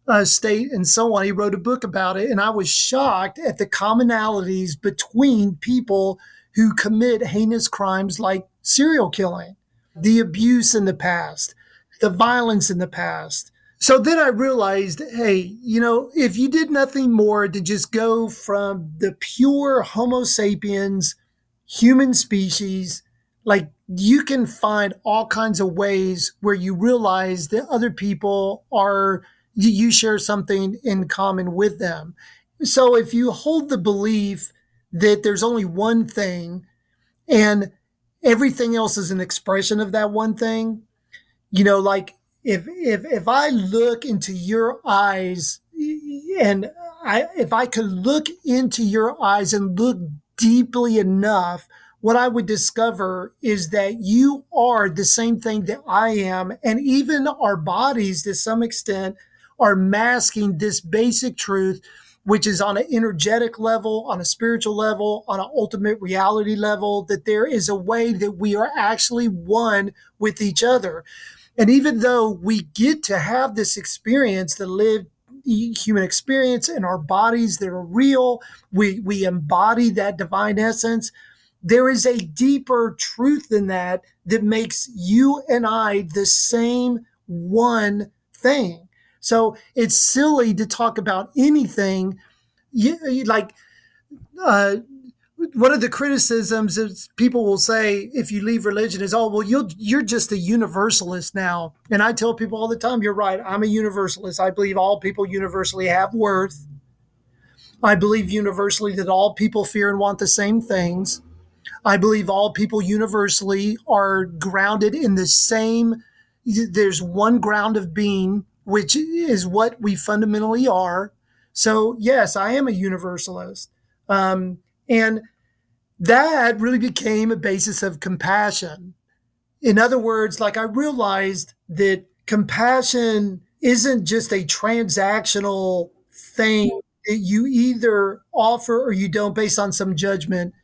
uh, state and so on. He wrote a book about it and i was shocked at the commonalities between people who commit heinous crimes like serial killing the abuse in the past the violence in the past. So then i realized hey you know if you did nothing more to just go from the pure homo sapiens human species like you can find all kinds of ways where you realize that other people are you share something in common with them. So if you hold the belief that there's only one thing and everything else is an expression of that one thing you know like if if if i look into your eyes and i if i could look into your eyes and look deeply enough what I would discover is that you are the same thing that I am. And even our bodies, to some extent, are masking this basic truth, which is on an energetic level, on a spiritual level, on an ultimate reality level, that there is a way that we are actually one with each other. And even though we get to have this experience, to live human experience in our bodies that are real, we, we embody that divine essence there is a deeper truth than that that makes you and I the same one thing. So it's silly to talk about anything. You, like uh, one of the criticisms is people will say if you leave religion is oh well you're you're just a universalist now. And i tell people all the time you're right. I'm a universalist. I believe all people universally have worth. I believe universally that all people fear and want the same things I believe all people universally are grounded in the same, there's one ground of being, which is what we fundamentally are. So, yes, I am a universalist. Um, and that really became a basis of compassion. In other words, like I realized that compassion isn't just a transactional thing that you either offer or you don't based on some judgment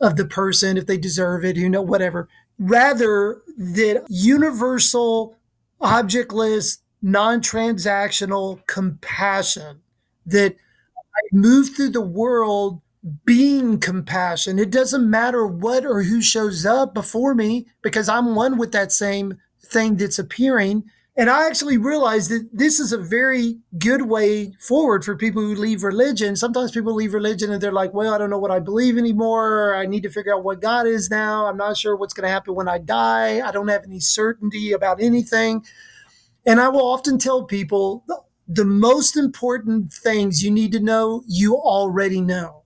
of the person if they deserve it, you know, whatever. Rather that universal, objectless, non-transactional compassion that I move through the world being compassion. It doesn't matter what or who shows up before me because I'm one with that same thing that's appearing. And I actually realized that this is a very good way forward for people who leave religion. Sometimes people leave religion and they're like, well, I don't know what I believe anymore. I need to figure out what God is now. I'm not sure what's going to happen when I die. I don't have any certainty about anything. And I will often tell people the most important things you need to know, you already know.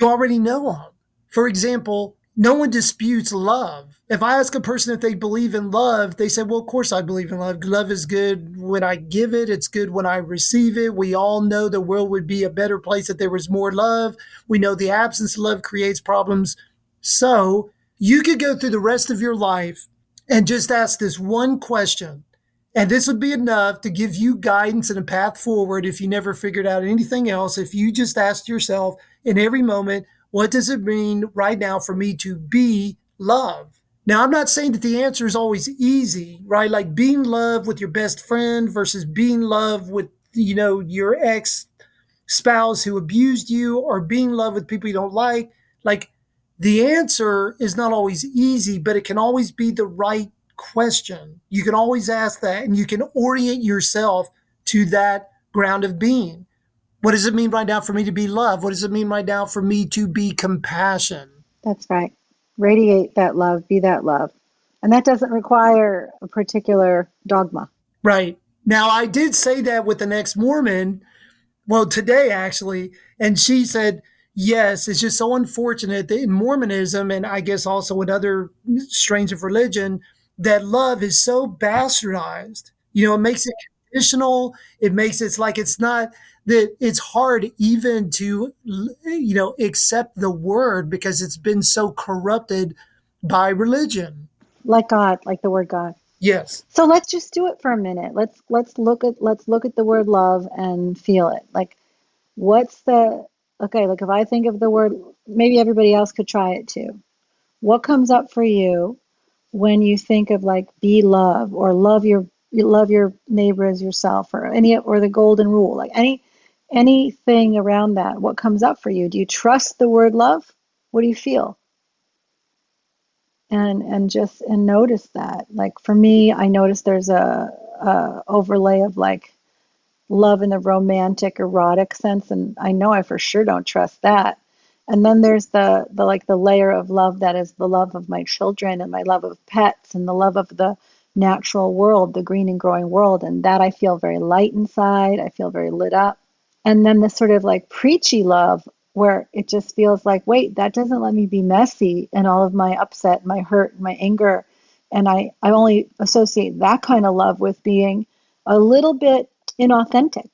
You already know them. For example, no one disputes love. If I ask a person if they believe in love, they say, Well, of course I believe in love. Love is good when I give it, it's good when I receive it. We all know the world would be a better place if there was more love. We know the absence of love creates problems. So you could go through the rest of your life and just ask this one question. And this would be enough to give you guidance and a path forward if you never figured out anything else. If you just asked yourself in every moment, what does it mean right now for me to be love? Now, I'm not saying that the answer is always easy, right? Like being love with your best friend versus being love with, you know, your ex spouse who abused you or being love with people you don't like. Like the answer is not always easy, but it can always be the right question. You can always ask that and you can orient yourself to that ground of being. What does it mean right now for me to be love? What does it mean right now for me to be compassion? That's right. Radiate that love, be that love. And that doesn't require a particular dogma. Right. Now, I did say that with the ex Mormon, well, today actually, and she said, yes, it's just so unfortunate that in Mormonism, and I guess also in other strains of religion, that love is so bastardized. You know, it makes it conditional. It makes it like it's not that it's hard even to you know accept the word because it's been so corrupted by religion. Like god like the word god. Yes. So let's just do it for a minute. Let's let's look at let's look at the word love and feel it. Like what's the okay like if i think of the word maybe everybody else could try it too. What comes up for you when you think of like be love or love your you love your neighbor as yourself or any or the golden rule? Like any anything around that, what comes up for you? Do you trust the word love? What do you feel? And and just and notice that. Like for me, I notice there's a, a overlay of like love in the romantic, erotic sense, and I know I for sure don't trust that. And then there's the the like the layer of love that is the love of my children and my love of pets and the love of the natural world, the green and growing world, and that I feel very light inside. I feel very lit up and then this sort of like preachy love where it just feels like wait that doesn't let me be messy and all of my upset my hurt my anger. And i i only associate that kind of love with being a little bit inauthentic.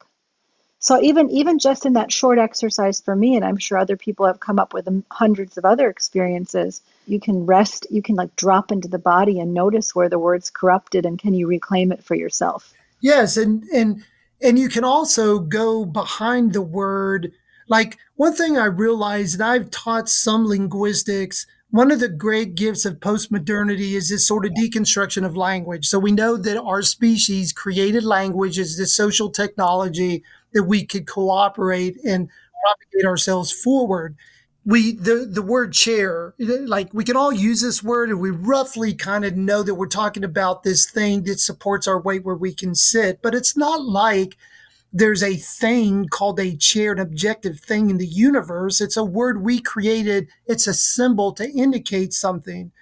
So even even just in that short exercise for me and i'm sure other people have come up with hundreds of other experiences you can rest you can like drop into the body and notice where the word's corrupted and can you reclaim it for yourself? Yes and and and you can also go behind the word. Like one thing I realized, and I've taught some linguistics, one of the great gifts of postmodernity is this sort of deconstruction of language. So we know that our species created language as this social technology that we could cooperate and propagate ourselves forward we the the word chair like we can all use this word and we roughly kind of know that we're talking about this thing that supports our weight where we can sit but it's not like there's a thing called a chair an objective thing in the universe. It's a word we created. It's a symbol to indicate something.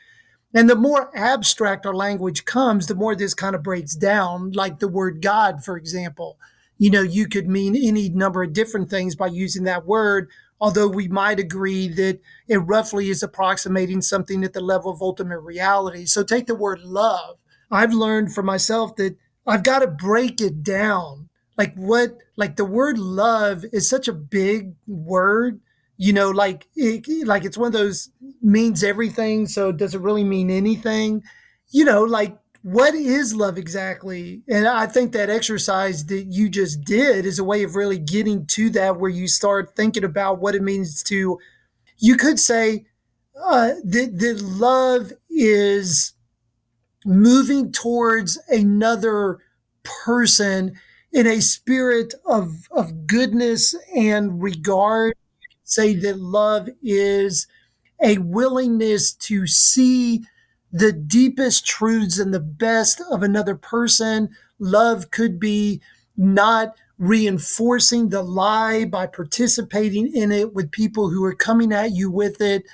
And the more abstract our language comes the more this kind of breaks down like the word god for example. You know you could mean any number of different things by using that word although we might agree that it roughly is approximating something at the level of ultimate reality. So take the word love. I've learned for myself that I've got to break it down. Like what, like the word love is such a big word, you know, like, it, like it's one of those means everything. So does it really mean anything? You know, like what is love exactly? And I think that exercise that you just did is a way of really getting to that where you start thinking about what it means to, you could say uh, that, that love is moving towards another person in a spirit of, of goodness and regard. Say that love is a willingness to see the deepest truths and the best of another person. Love could be not reinforcing the lie by participating in it with people who are coming at you with it.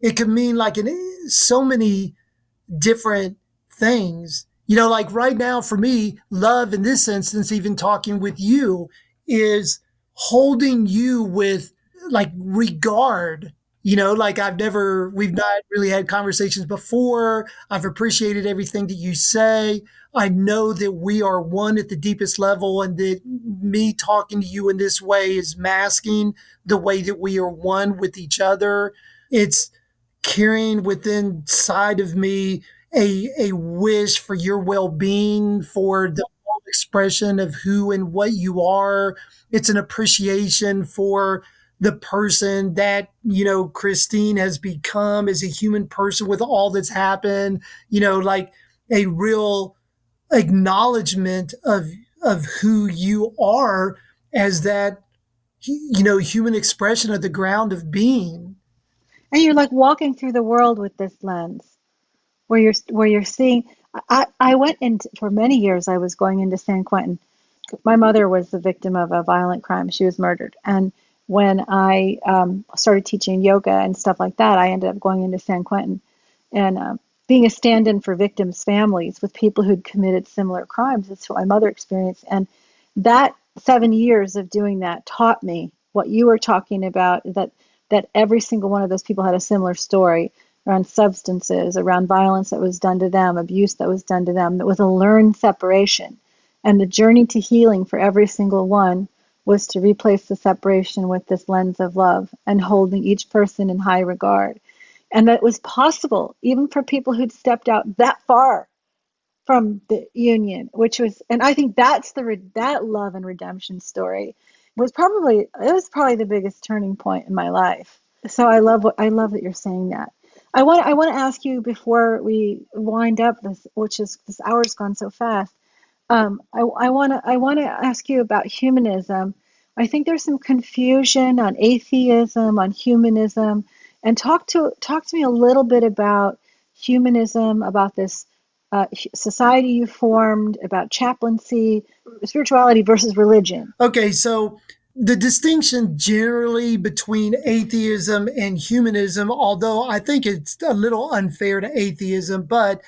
It could mean like in so many different things. You know, like right now for me, love in this instance, even talking with you, is holding you with like regard. You know, like I've never, we've not really had conversations before. I've appreciated everything that you say. I know that we are one at the deepest level, and that me talking to you in this way is masking the way that we are one with each other. It's carrying within side of me a, a wish for your well being, for the expression of who and what you are. It's an appreciation for the person that, you know, Christine has become as a human person with all that's happened, you know, like a real acknowledgement of of who you are as that you know human expression of the ground of being and you're like walking through the world with this lens where you're where you're seeing I, I went into for many years I was going into San Quentin. My mother was the victim of a violent crime. She was murdered. And when I um, started teaching yoga and stuff like that, I ended up going into San Quentin and uh, being a stand-in for victims' families with people who'd committed similar crimes. That's what my mother experienced. And that seven years of doing that taught me what you were talking about that that every single one of those people had a similar story around substances, around violence that was done to them, abuse that was done to them. That was a learned separation. And the journey to healing for every single one was to replace the separation with this lens of love and holding each person in high regard. And that was possible even for people who'd stepped out that far from the union, which was, and I think that's the that love and redemption story was probably it was probably the biggest turning point in my life. So I love what I love that you're saying that. I want I want to ask you before we wind up this, which is this hour's gone so fast. Um, I, want to I want to ask you about humanism. I think there's some confusion on atheism, on humanism, and talk to talk to me a little bit about humanism, about this uh, society you formed, about chaplaincy, spirituality versus religion. Okay, so the distinction generally between atheism and humanism, although I think it's a little unfair to atheism, but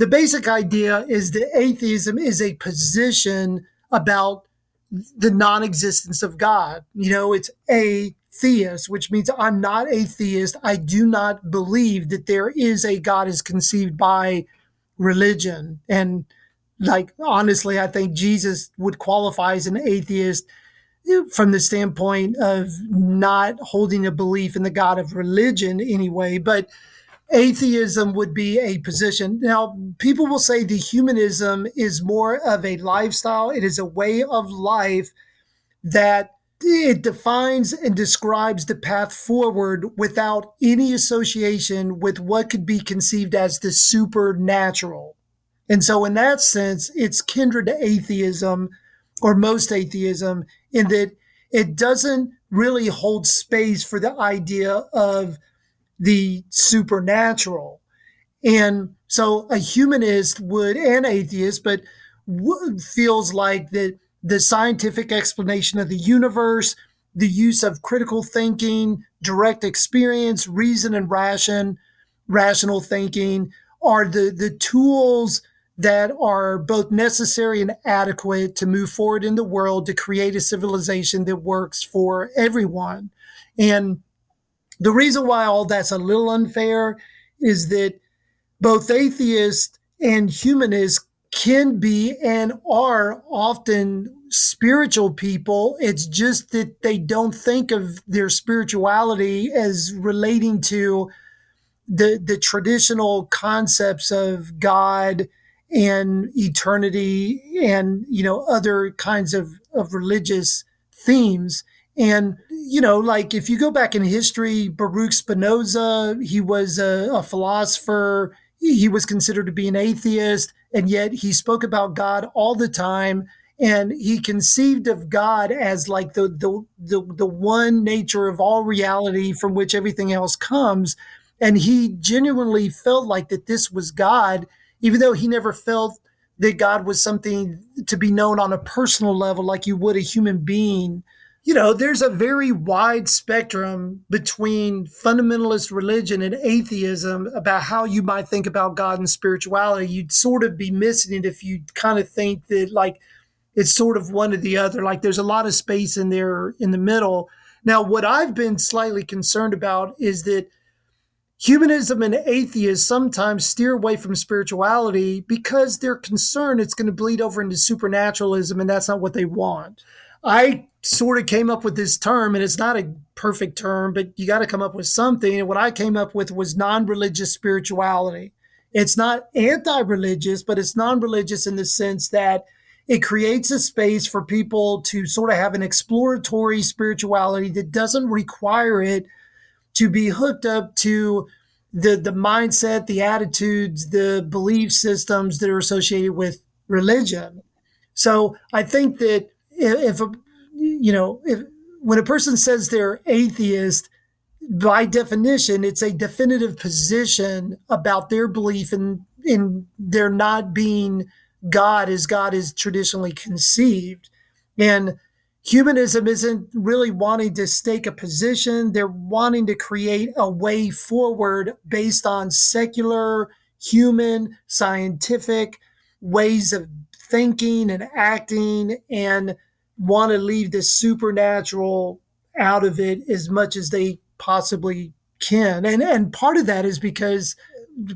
the basic idea is that atheism is a position about the non existence of God. You know, it's a theist, which means I'm not a theist. I do not believe that there is a God as conceived by religion. And like, honestly, I think Jesus would qualify as an atheist from the standpoint of not holding a belief in the God of religion anyway, but atheism would be a position. Now, people will say the humanism is more of a lifestyle, it is a way of life that it defines and describes the path forward without any association with what could be conceived as the supernatural. And so, in that sense, it's kindred to atheism or most atheism in that it doesn't really hold space for the idea of the supernatural. And so a humanist would, and atheist, but feels like that the scientific explanation of the universe, the use of critical thinking, direct experience, reason and ration, rational thinking are the, the tools that are both necessary and adequate to move forward in the world to create a civilization that works for everyone. And the reason why all that's a little unfair is that both atheists and humanists can be and are often spiritual people. It's just that they don't think of their spirituality as relating to the the traditional concepts of God and eternity and you know other kinds of, of religious themes and you know like if you go back in history baruch spinoza he was a, a philosopher he was considered to be an atheist and yet he spoke about god all the time and he conceived of god as like the the the, the one nature of all reality from which everything else comes and he genuinely felt like that this was god even though he never felt that God was something to be known on a personal level like you would a human being. You know, there's a very wide spectrum between fundamentalist religion and atheism about how you might think about God and spirituality. You'd sort of be missing it if you kind of think that, like, it's sort of one or the other. Like, there's a lot of space in there in the middle. Now, what I've been slightly concerned about is that humanism and atheists sometimes steer away from spirituality because they're concerned it's going to bleed over into supernaturalism, and that's not what they want. I sort of came up with this term, and it's not a perfect term, but you got to come up with something. And what I came up with was non religious spirituality. It's not anti religious, but it's non religious in the sense that it creates a space for people to sort of have an exploratory spirituality that doesn't require it to be hooked up to the the mindset, the attitudes, the belief systems that are associated with religion. So I think that if a, you know if when a person says they're atheist by definition it's a definitive position about their belief in in there not being god as god is traditionally conceived. And humanism isn't really wanting to stake a position. They're wanting to create a way forward based on secular human scientific ways of thinking and acting and want to leave the supernatural out of it as much as they possibly can. And and part of that is because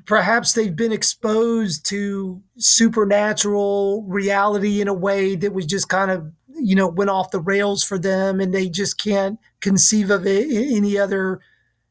perhaps they've been exposed to supernatural reality in a way that was just kind of you know went off the rails for them and they just can't conceive of it in any other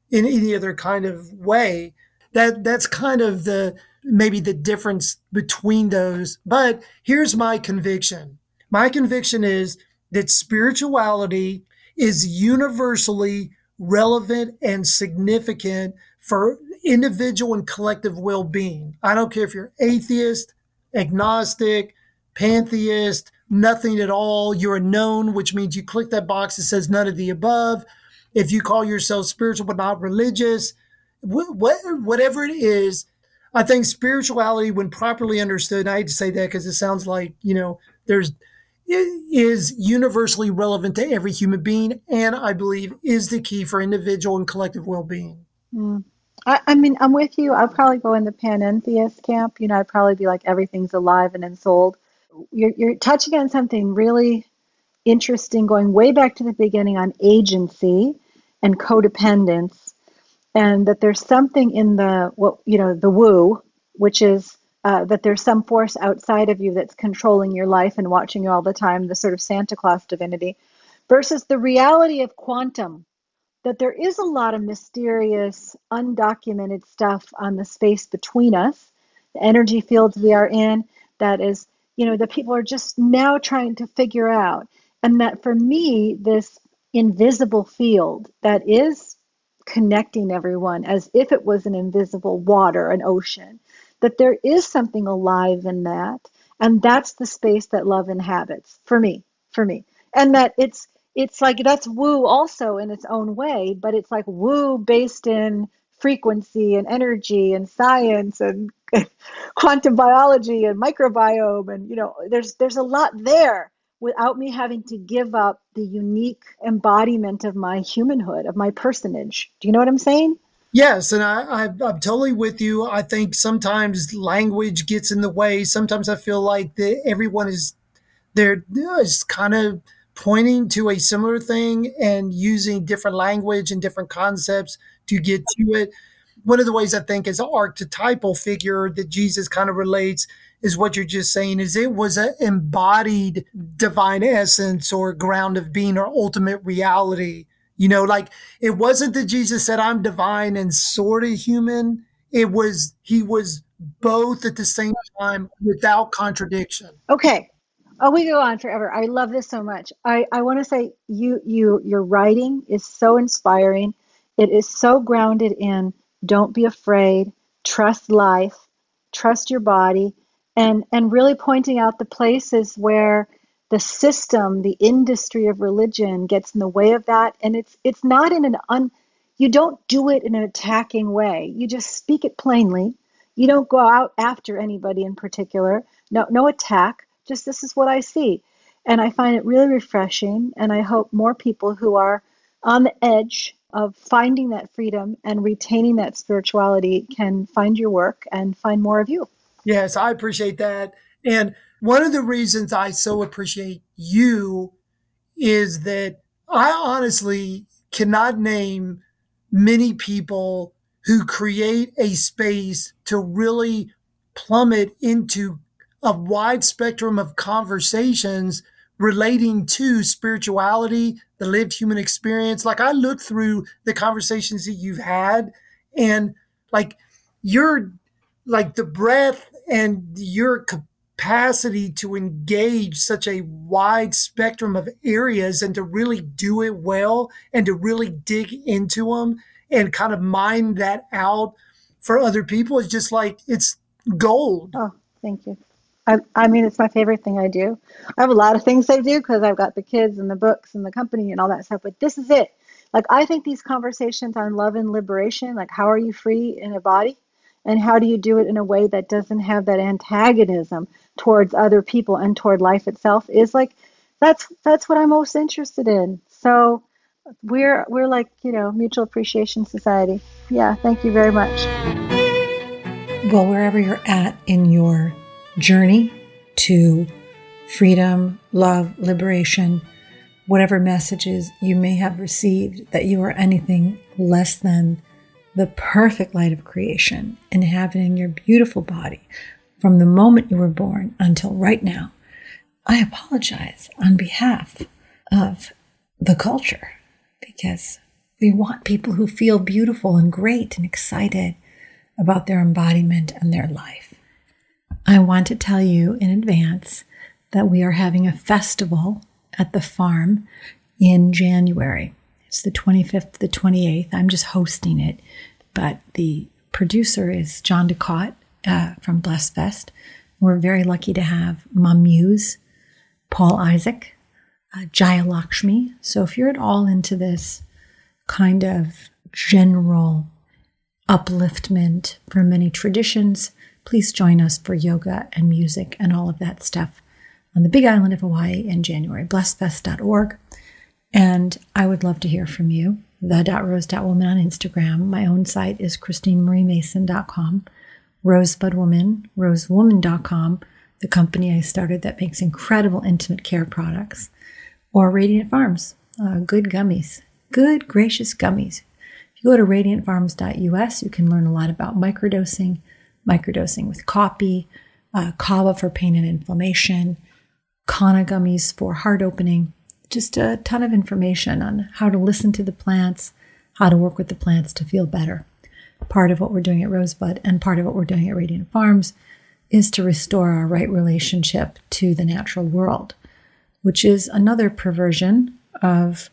in any other kind of way. That that's kind of the maybe the difference between those. But here's my conviction my conviction is that spirituality is universally relevant and significant for individual and collective well being. I don't care if you're atheist, agnostic, pantheist, nothing at all. You're a known, which means you click that box that says none of the above. If you call yourself spiritual but not religious, whatever it is, I think spirituality, when properly understood, I hate to say that because it sounds like, you know, there's is universally relevant to every human being, and I believe is the key for individual and collective well-being. Mm. I, I, mean, I'm with you. I'd probably go in the panentheist camp. You know, I'd probably be like everything's alive and ensouled. You're, you're touching on something really interesting, going way back to the beginning on agency and codependence, and that there's something in the what you know the woo, which is uh, that there's some force outside of you that's controlling your life and watching you all the time, the sort of Santa Claus divinity, versus the reality of quantum, that there is a lot of mysterious, undocumented stuff on the space between us, the energy fields we are in, that is, you know, that people are just now trying to figure out. And that for me, this invisible field that is connecting everyone as if it was an invisible water, an ocean that there is something alive in that. And that's the space that love inhabits for me, for me. And that it's it's like that's woo also in its own way, but it's like woo based in frequency and energy and science and quantum biology and microbiome and you know there's there's a lot there without me having to give up the unique embodiment of my humanhood of my personage do you know what i'm saying Yes, and I, am totally with you. I think sometimes language gets in the way. Sometimes I feel like that everyone is they're is kind of pointing to a similar thing and using different language and different concepts to get to it. One of the ways I think is an archetypal figure that Jesus kind of relates is what you're just saying is it was an embodied divine essence or ground of being or ultimate reality you know, like it wasn't that Jesus said, I'm divine and sort of human. It was, he was both at the same time without contradiction. Okay. Oh, we go on forever. I love this so much. I, I want to say you you your writing is so inspiring. It is so grounded in don't be afraid, trust life, trust your body, and and really pointing out the places where the system, the industry of religion gets in the way of that. And it's it's not in an un you don't do it in an attacking way. You just speak it plainly. You don't go out after anybody in particular. No no attack. Just this is what I see. And I find it really refreshing. And I hope more people who are on the edge of finding that freedom and retaining that spirituality can find your work and find more of you. Yes, I appreciate that. And one of the reasons I so appreciate you is that I honestly cannot name many people who create a space to really plummet into a wide spectrum of conversations relating to spirituality, the lived human experience. Like I look through the conversations that you've had and like you're like the breadth and your capacity to engage such a wide spectrum of areas and to really do it well and to really dig into them and kind of mine that out for other people is just like it's gold. Oh, thank you. I, I mean, it's my favorite thing I do. I have a lot of things I do because I've got the kids and the books and the company and all that stuff, but this is it. Like, I think these conversations on love and liberation, like, how are you free in a body? And how do you do it in a way that doesn't have that antagonism towards other people and toward life itself is like, that's that's what I'm most interested in. So we're we're like, you know, mutual appreciation society. Yeah, thank you very much. Well, wherever you're at in your journey to freedom, love, liberation, whatever messages you may have received that you are anything less than the perfect light of creation inhabiting your beautiful body from the moment you were born until right now, I apologize on behalf of the culture because we want people who feel beautiful and great and excited about their embodiment and their life. I want to tell you in advance that we are having a festival at the farm in January. It's the 25th the 28th. I'm just hosting it, but the producer is John DeCott uh, from Blessed Fest. We're very lucky to have MaMuse, Paul Isaac, uh, Jaya Lakshmi. So if you're at all into this kind of general upliftment from many traditions, please join us for yoga and music and all of that stuff on the big island of Hawaii in January, blessedfest.org. And I would love to hear from you. The.rose.woman on Instagram. My own site is christinemariemason.com. Rosebud Woman, rosewoman.com, the company I started that makes incredible intimate care products. Or Radiant Farms, uh, good gummies, good gracious gummies. If you go to radiantfarms.us, you can learn a lot about microdosing, microdosing with copy, uh, kava for pain and inflammation, Kanna gummies for heart opening. Just a ton of information on how to listen to the plants, how to work with the plants to feel better. Part of what we're doing at Rosebud and part of what we're doing at Radiant Farms is to restore our right relationship to the natural world, which is another perversion of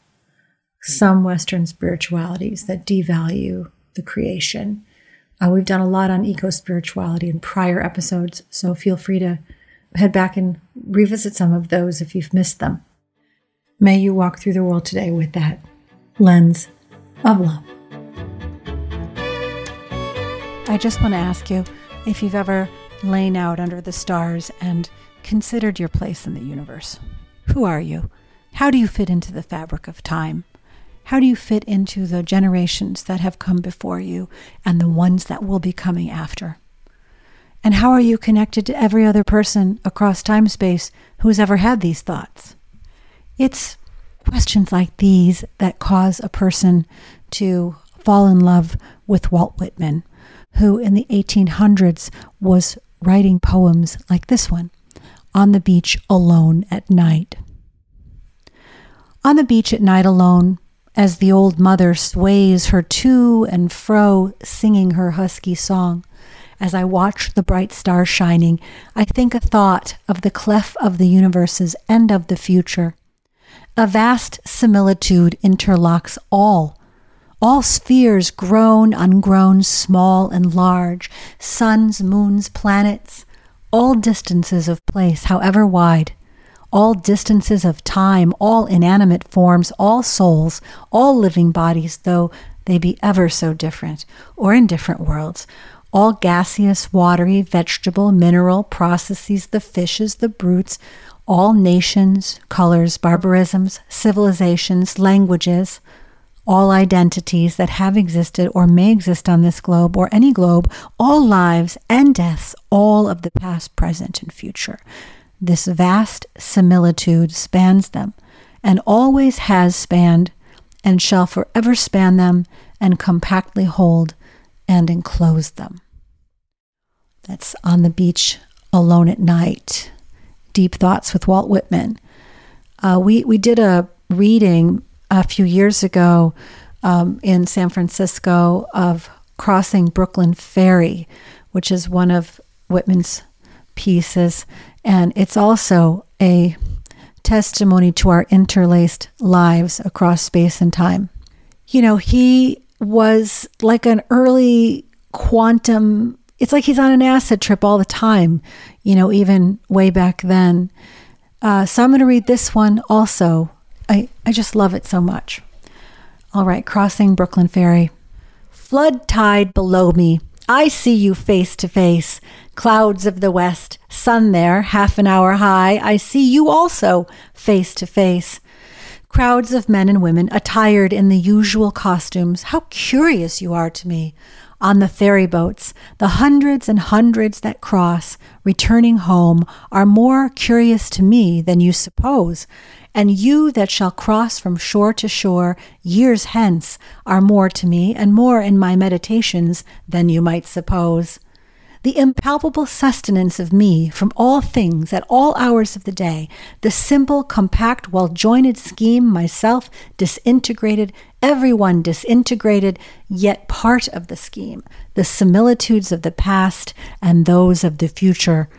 some Western spiritualities that devalue the creation uh, we've done a lot on eco spirituality in prior episodes, so feel free to head back and revisit some of those if you've missed them. May you walk through the world today with that lens of love. I just want to ask you if you've ever lain out under the stars and considered your place in the universe. Who are you? How do you fit into the fabric of time? How do you fit into the generations that have come before you and the ones that will be coming after? And how are you connected to every other person across time space who has ever had these thoughts? It's questions like these that cause a person to fall in love with Walt Whitman, who in the 1800s was writing poems like this one On the Beach Alone at Night. On the beach at night alone, as the old mother sways her to and fro, singing her husky song. As I watch the bright stars shining, I think a thought of the clef of the universes and of the future. A vast similitude interlocks all. All spheres, grown, ungrown, small and large, suns, moons, planets, all distances of place, however wide all distances of time, all inanimate forms, all souls, all living bodies, though they be ever so different or in different worlds, all gaseous, watery, vegetable, mineral processes, the fishes, the brutes, all nations, colors, barbarisms, civilizations, languages, all identities that have existed or may exist on this globe or any globe, all lives and deaths, all of the past, present, and future. This vast similitude spans them and always has spanned and shall forever span them and compactly hold and enclose them. That's on the beach alone at night. Deep Thoughts with Walt Whitman. Uh, we, we did a reading a few years ago um, in San Francisco of Crossing Brooklyn Ferry, which is one of Whitman's pieces. And it's also a testimony to our interlaced lives across space and time. You know, he was like an early quantum, it's like he's on an acid trip all the time, you know, even way back then. Uh, so I'm going to read this one also. I, I just love it so much. All right, crossing Brooklyn Ferry. Flood tide below me. I see you face to face. Clouds of the west, sun there, half an hour high. I see you also face to face. Crowds of men and women attired in the usual costumes. How curious you are to me. On the ferry boats, the hundreds and hundreds that cross, returning home, are more curious to me than you suppose and you that shall cross from shore to shore years hence are more to me and more in my meditations than you might suppose. The impalpable sustenance of me from all things at all hours of the day, the simple, compact, well jointed scheme, myself disintegrated, everyone disintegrated, yet part of the scheme, the similitudes of the past and those of the future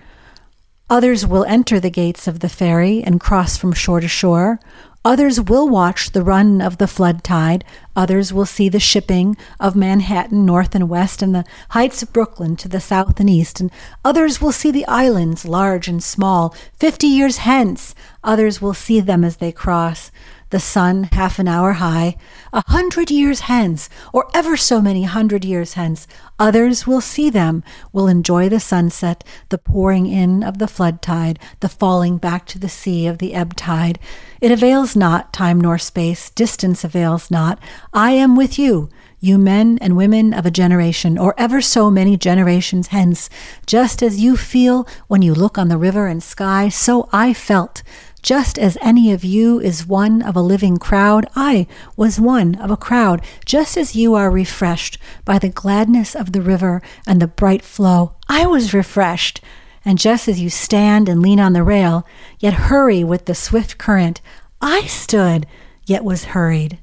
Others will enter the gates of the ferry and cross from shore to shore. Others will watch the run of the flood tide. Others will see the shipping of Manhattan north and west and the heights of Brooklyn to the south and east. And others will see the islands, large and small. Fifty years hence, others will see them as they cross the sun half an hour high, a hundred years hence, or ever so many hundred years hence, others will see them, will enjoy the sunset, the pouring in of the flood tide, the falling back to the sea of the ebb tide. It avails not, time nor space, distance avails not. I am with you you men and women of a generation, or ever so many generations hence, just as you feel when you look on the river and sky, so I felt just as any of you is one of a living crowd, I was one of a crowd. Just as you are refreshed by the gladness of the river and the bright flow, I was refreshed. And just as you stand and lean on the rail, yet hurry with the swift current, I stood, yet was hurried.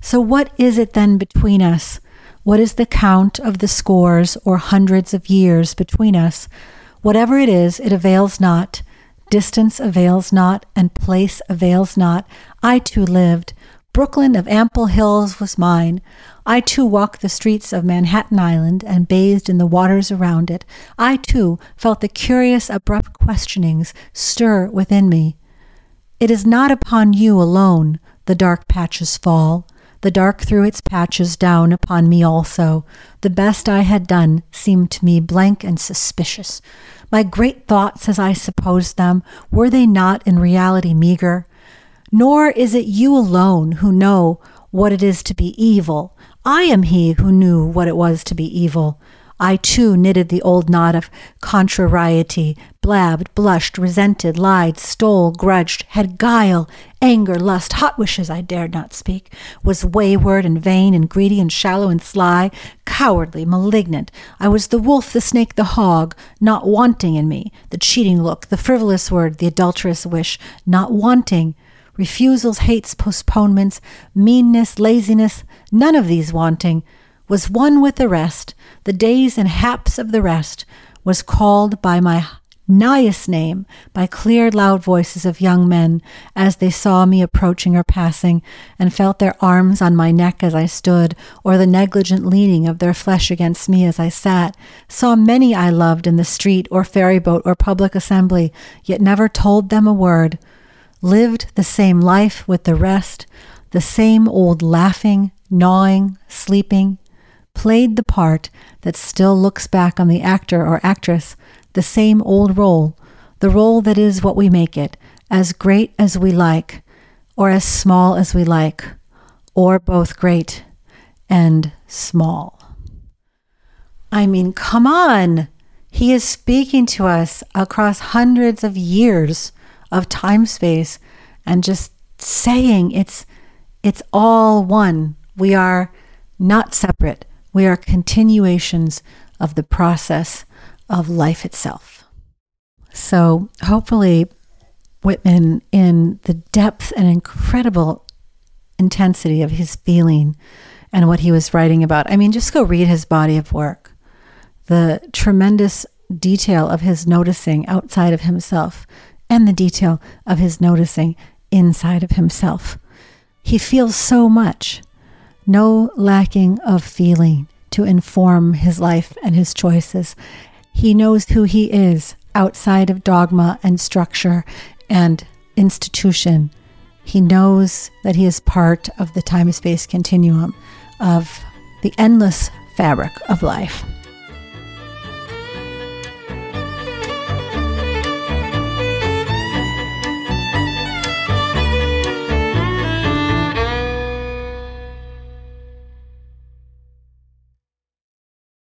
So, what is it then between us? What is the count of the scores or hundreds of years between us? Whatever it is, it avails not. Distance avails not, and place avails not. I too lived. Brooklyn of ample hills was mine. I too walked the streets of Manhattan Island and bathed in the waters around it. I too felt the curious, abrupt questionings stir within me. It is not upon you alone the dark patches fall. The dark threw its patches down upon me also. The best I had done seemed to me blank and suspicious. My great thoughts, as I supposed them, were they not in reality meager? Nor is it you alone who know what it is to be evil. I am he who knew what it was to be evil. I too knitted the old knot of contrariety, blabbed, blushed, resented, lied, stole, grudged, had guile, anger, lust, hot wishes I dared not speak, was wayward and vain and greedy and shallow and sly, cowardly, malignant. I was the wolf, the snake, the hog, not wanting in me, the cheating look, the frivolous word, the adulterous wish, not wanting refusals, hates, postponements, meanness, laziness, none of these wanting, was one with the rest, the days and haps of the rest, was called by my nighest name by clear, loud voices of young men as they saw me approaching or passing, and felt their arms on my neck as I stood, or the negligent leaning of their flesh against me as I sat, saw many I loved in the street or ferry boat or public assembly, yet never told them a word, lived the same life with the rest, the same old laughing, gnawing, sleeping, played the part that still looks back on the actor or actress, the same old role, the role that is what we make it, as great as we like, or as small as we like, or both great and small. I mean, come on. He is speaking to us across hundreds of years of time space and just saying it's it's all one. We are not separate. We are continuations of the process of life itself. So, hopefully, Whitman, in the depth and incredible intensity of his feeling and what he was writing about, I mean, just go read his body of work. The tremendous detail of his noticing outside of himself and the detail of his noticing inside of himself. He feels so much, no lacking of feeling to inform his life and his choices. He knows who he is outside of dogma and structure and institution. He knows that he is part of the time space continuum of the endless fabric of life.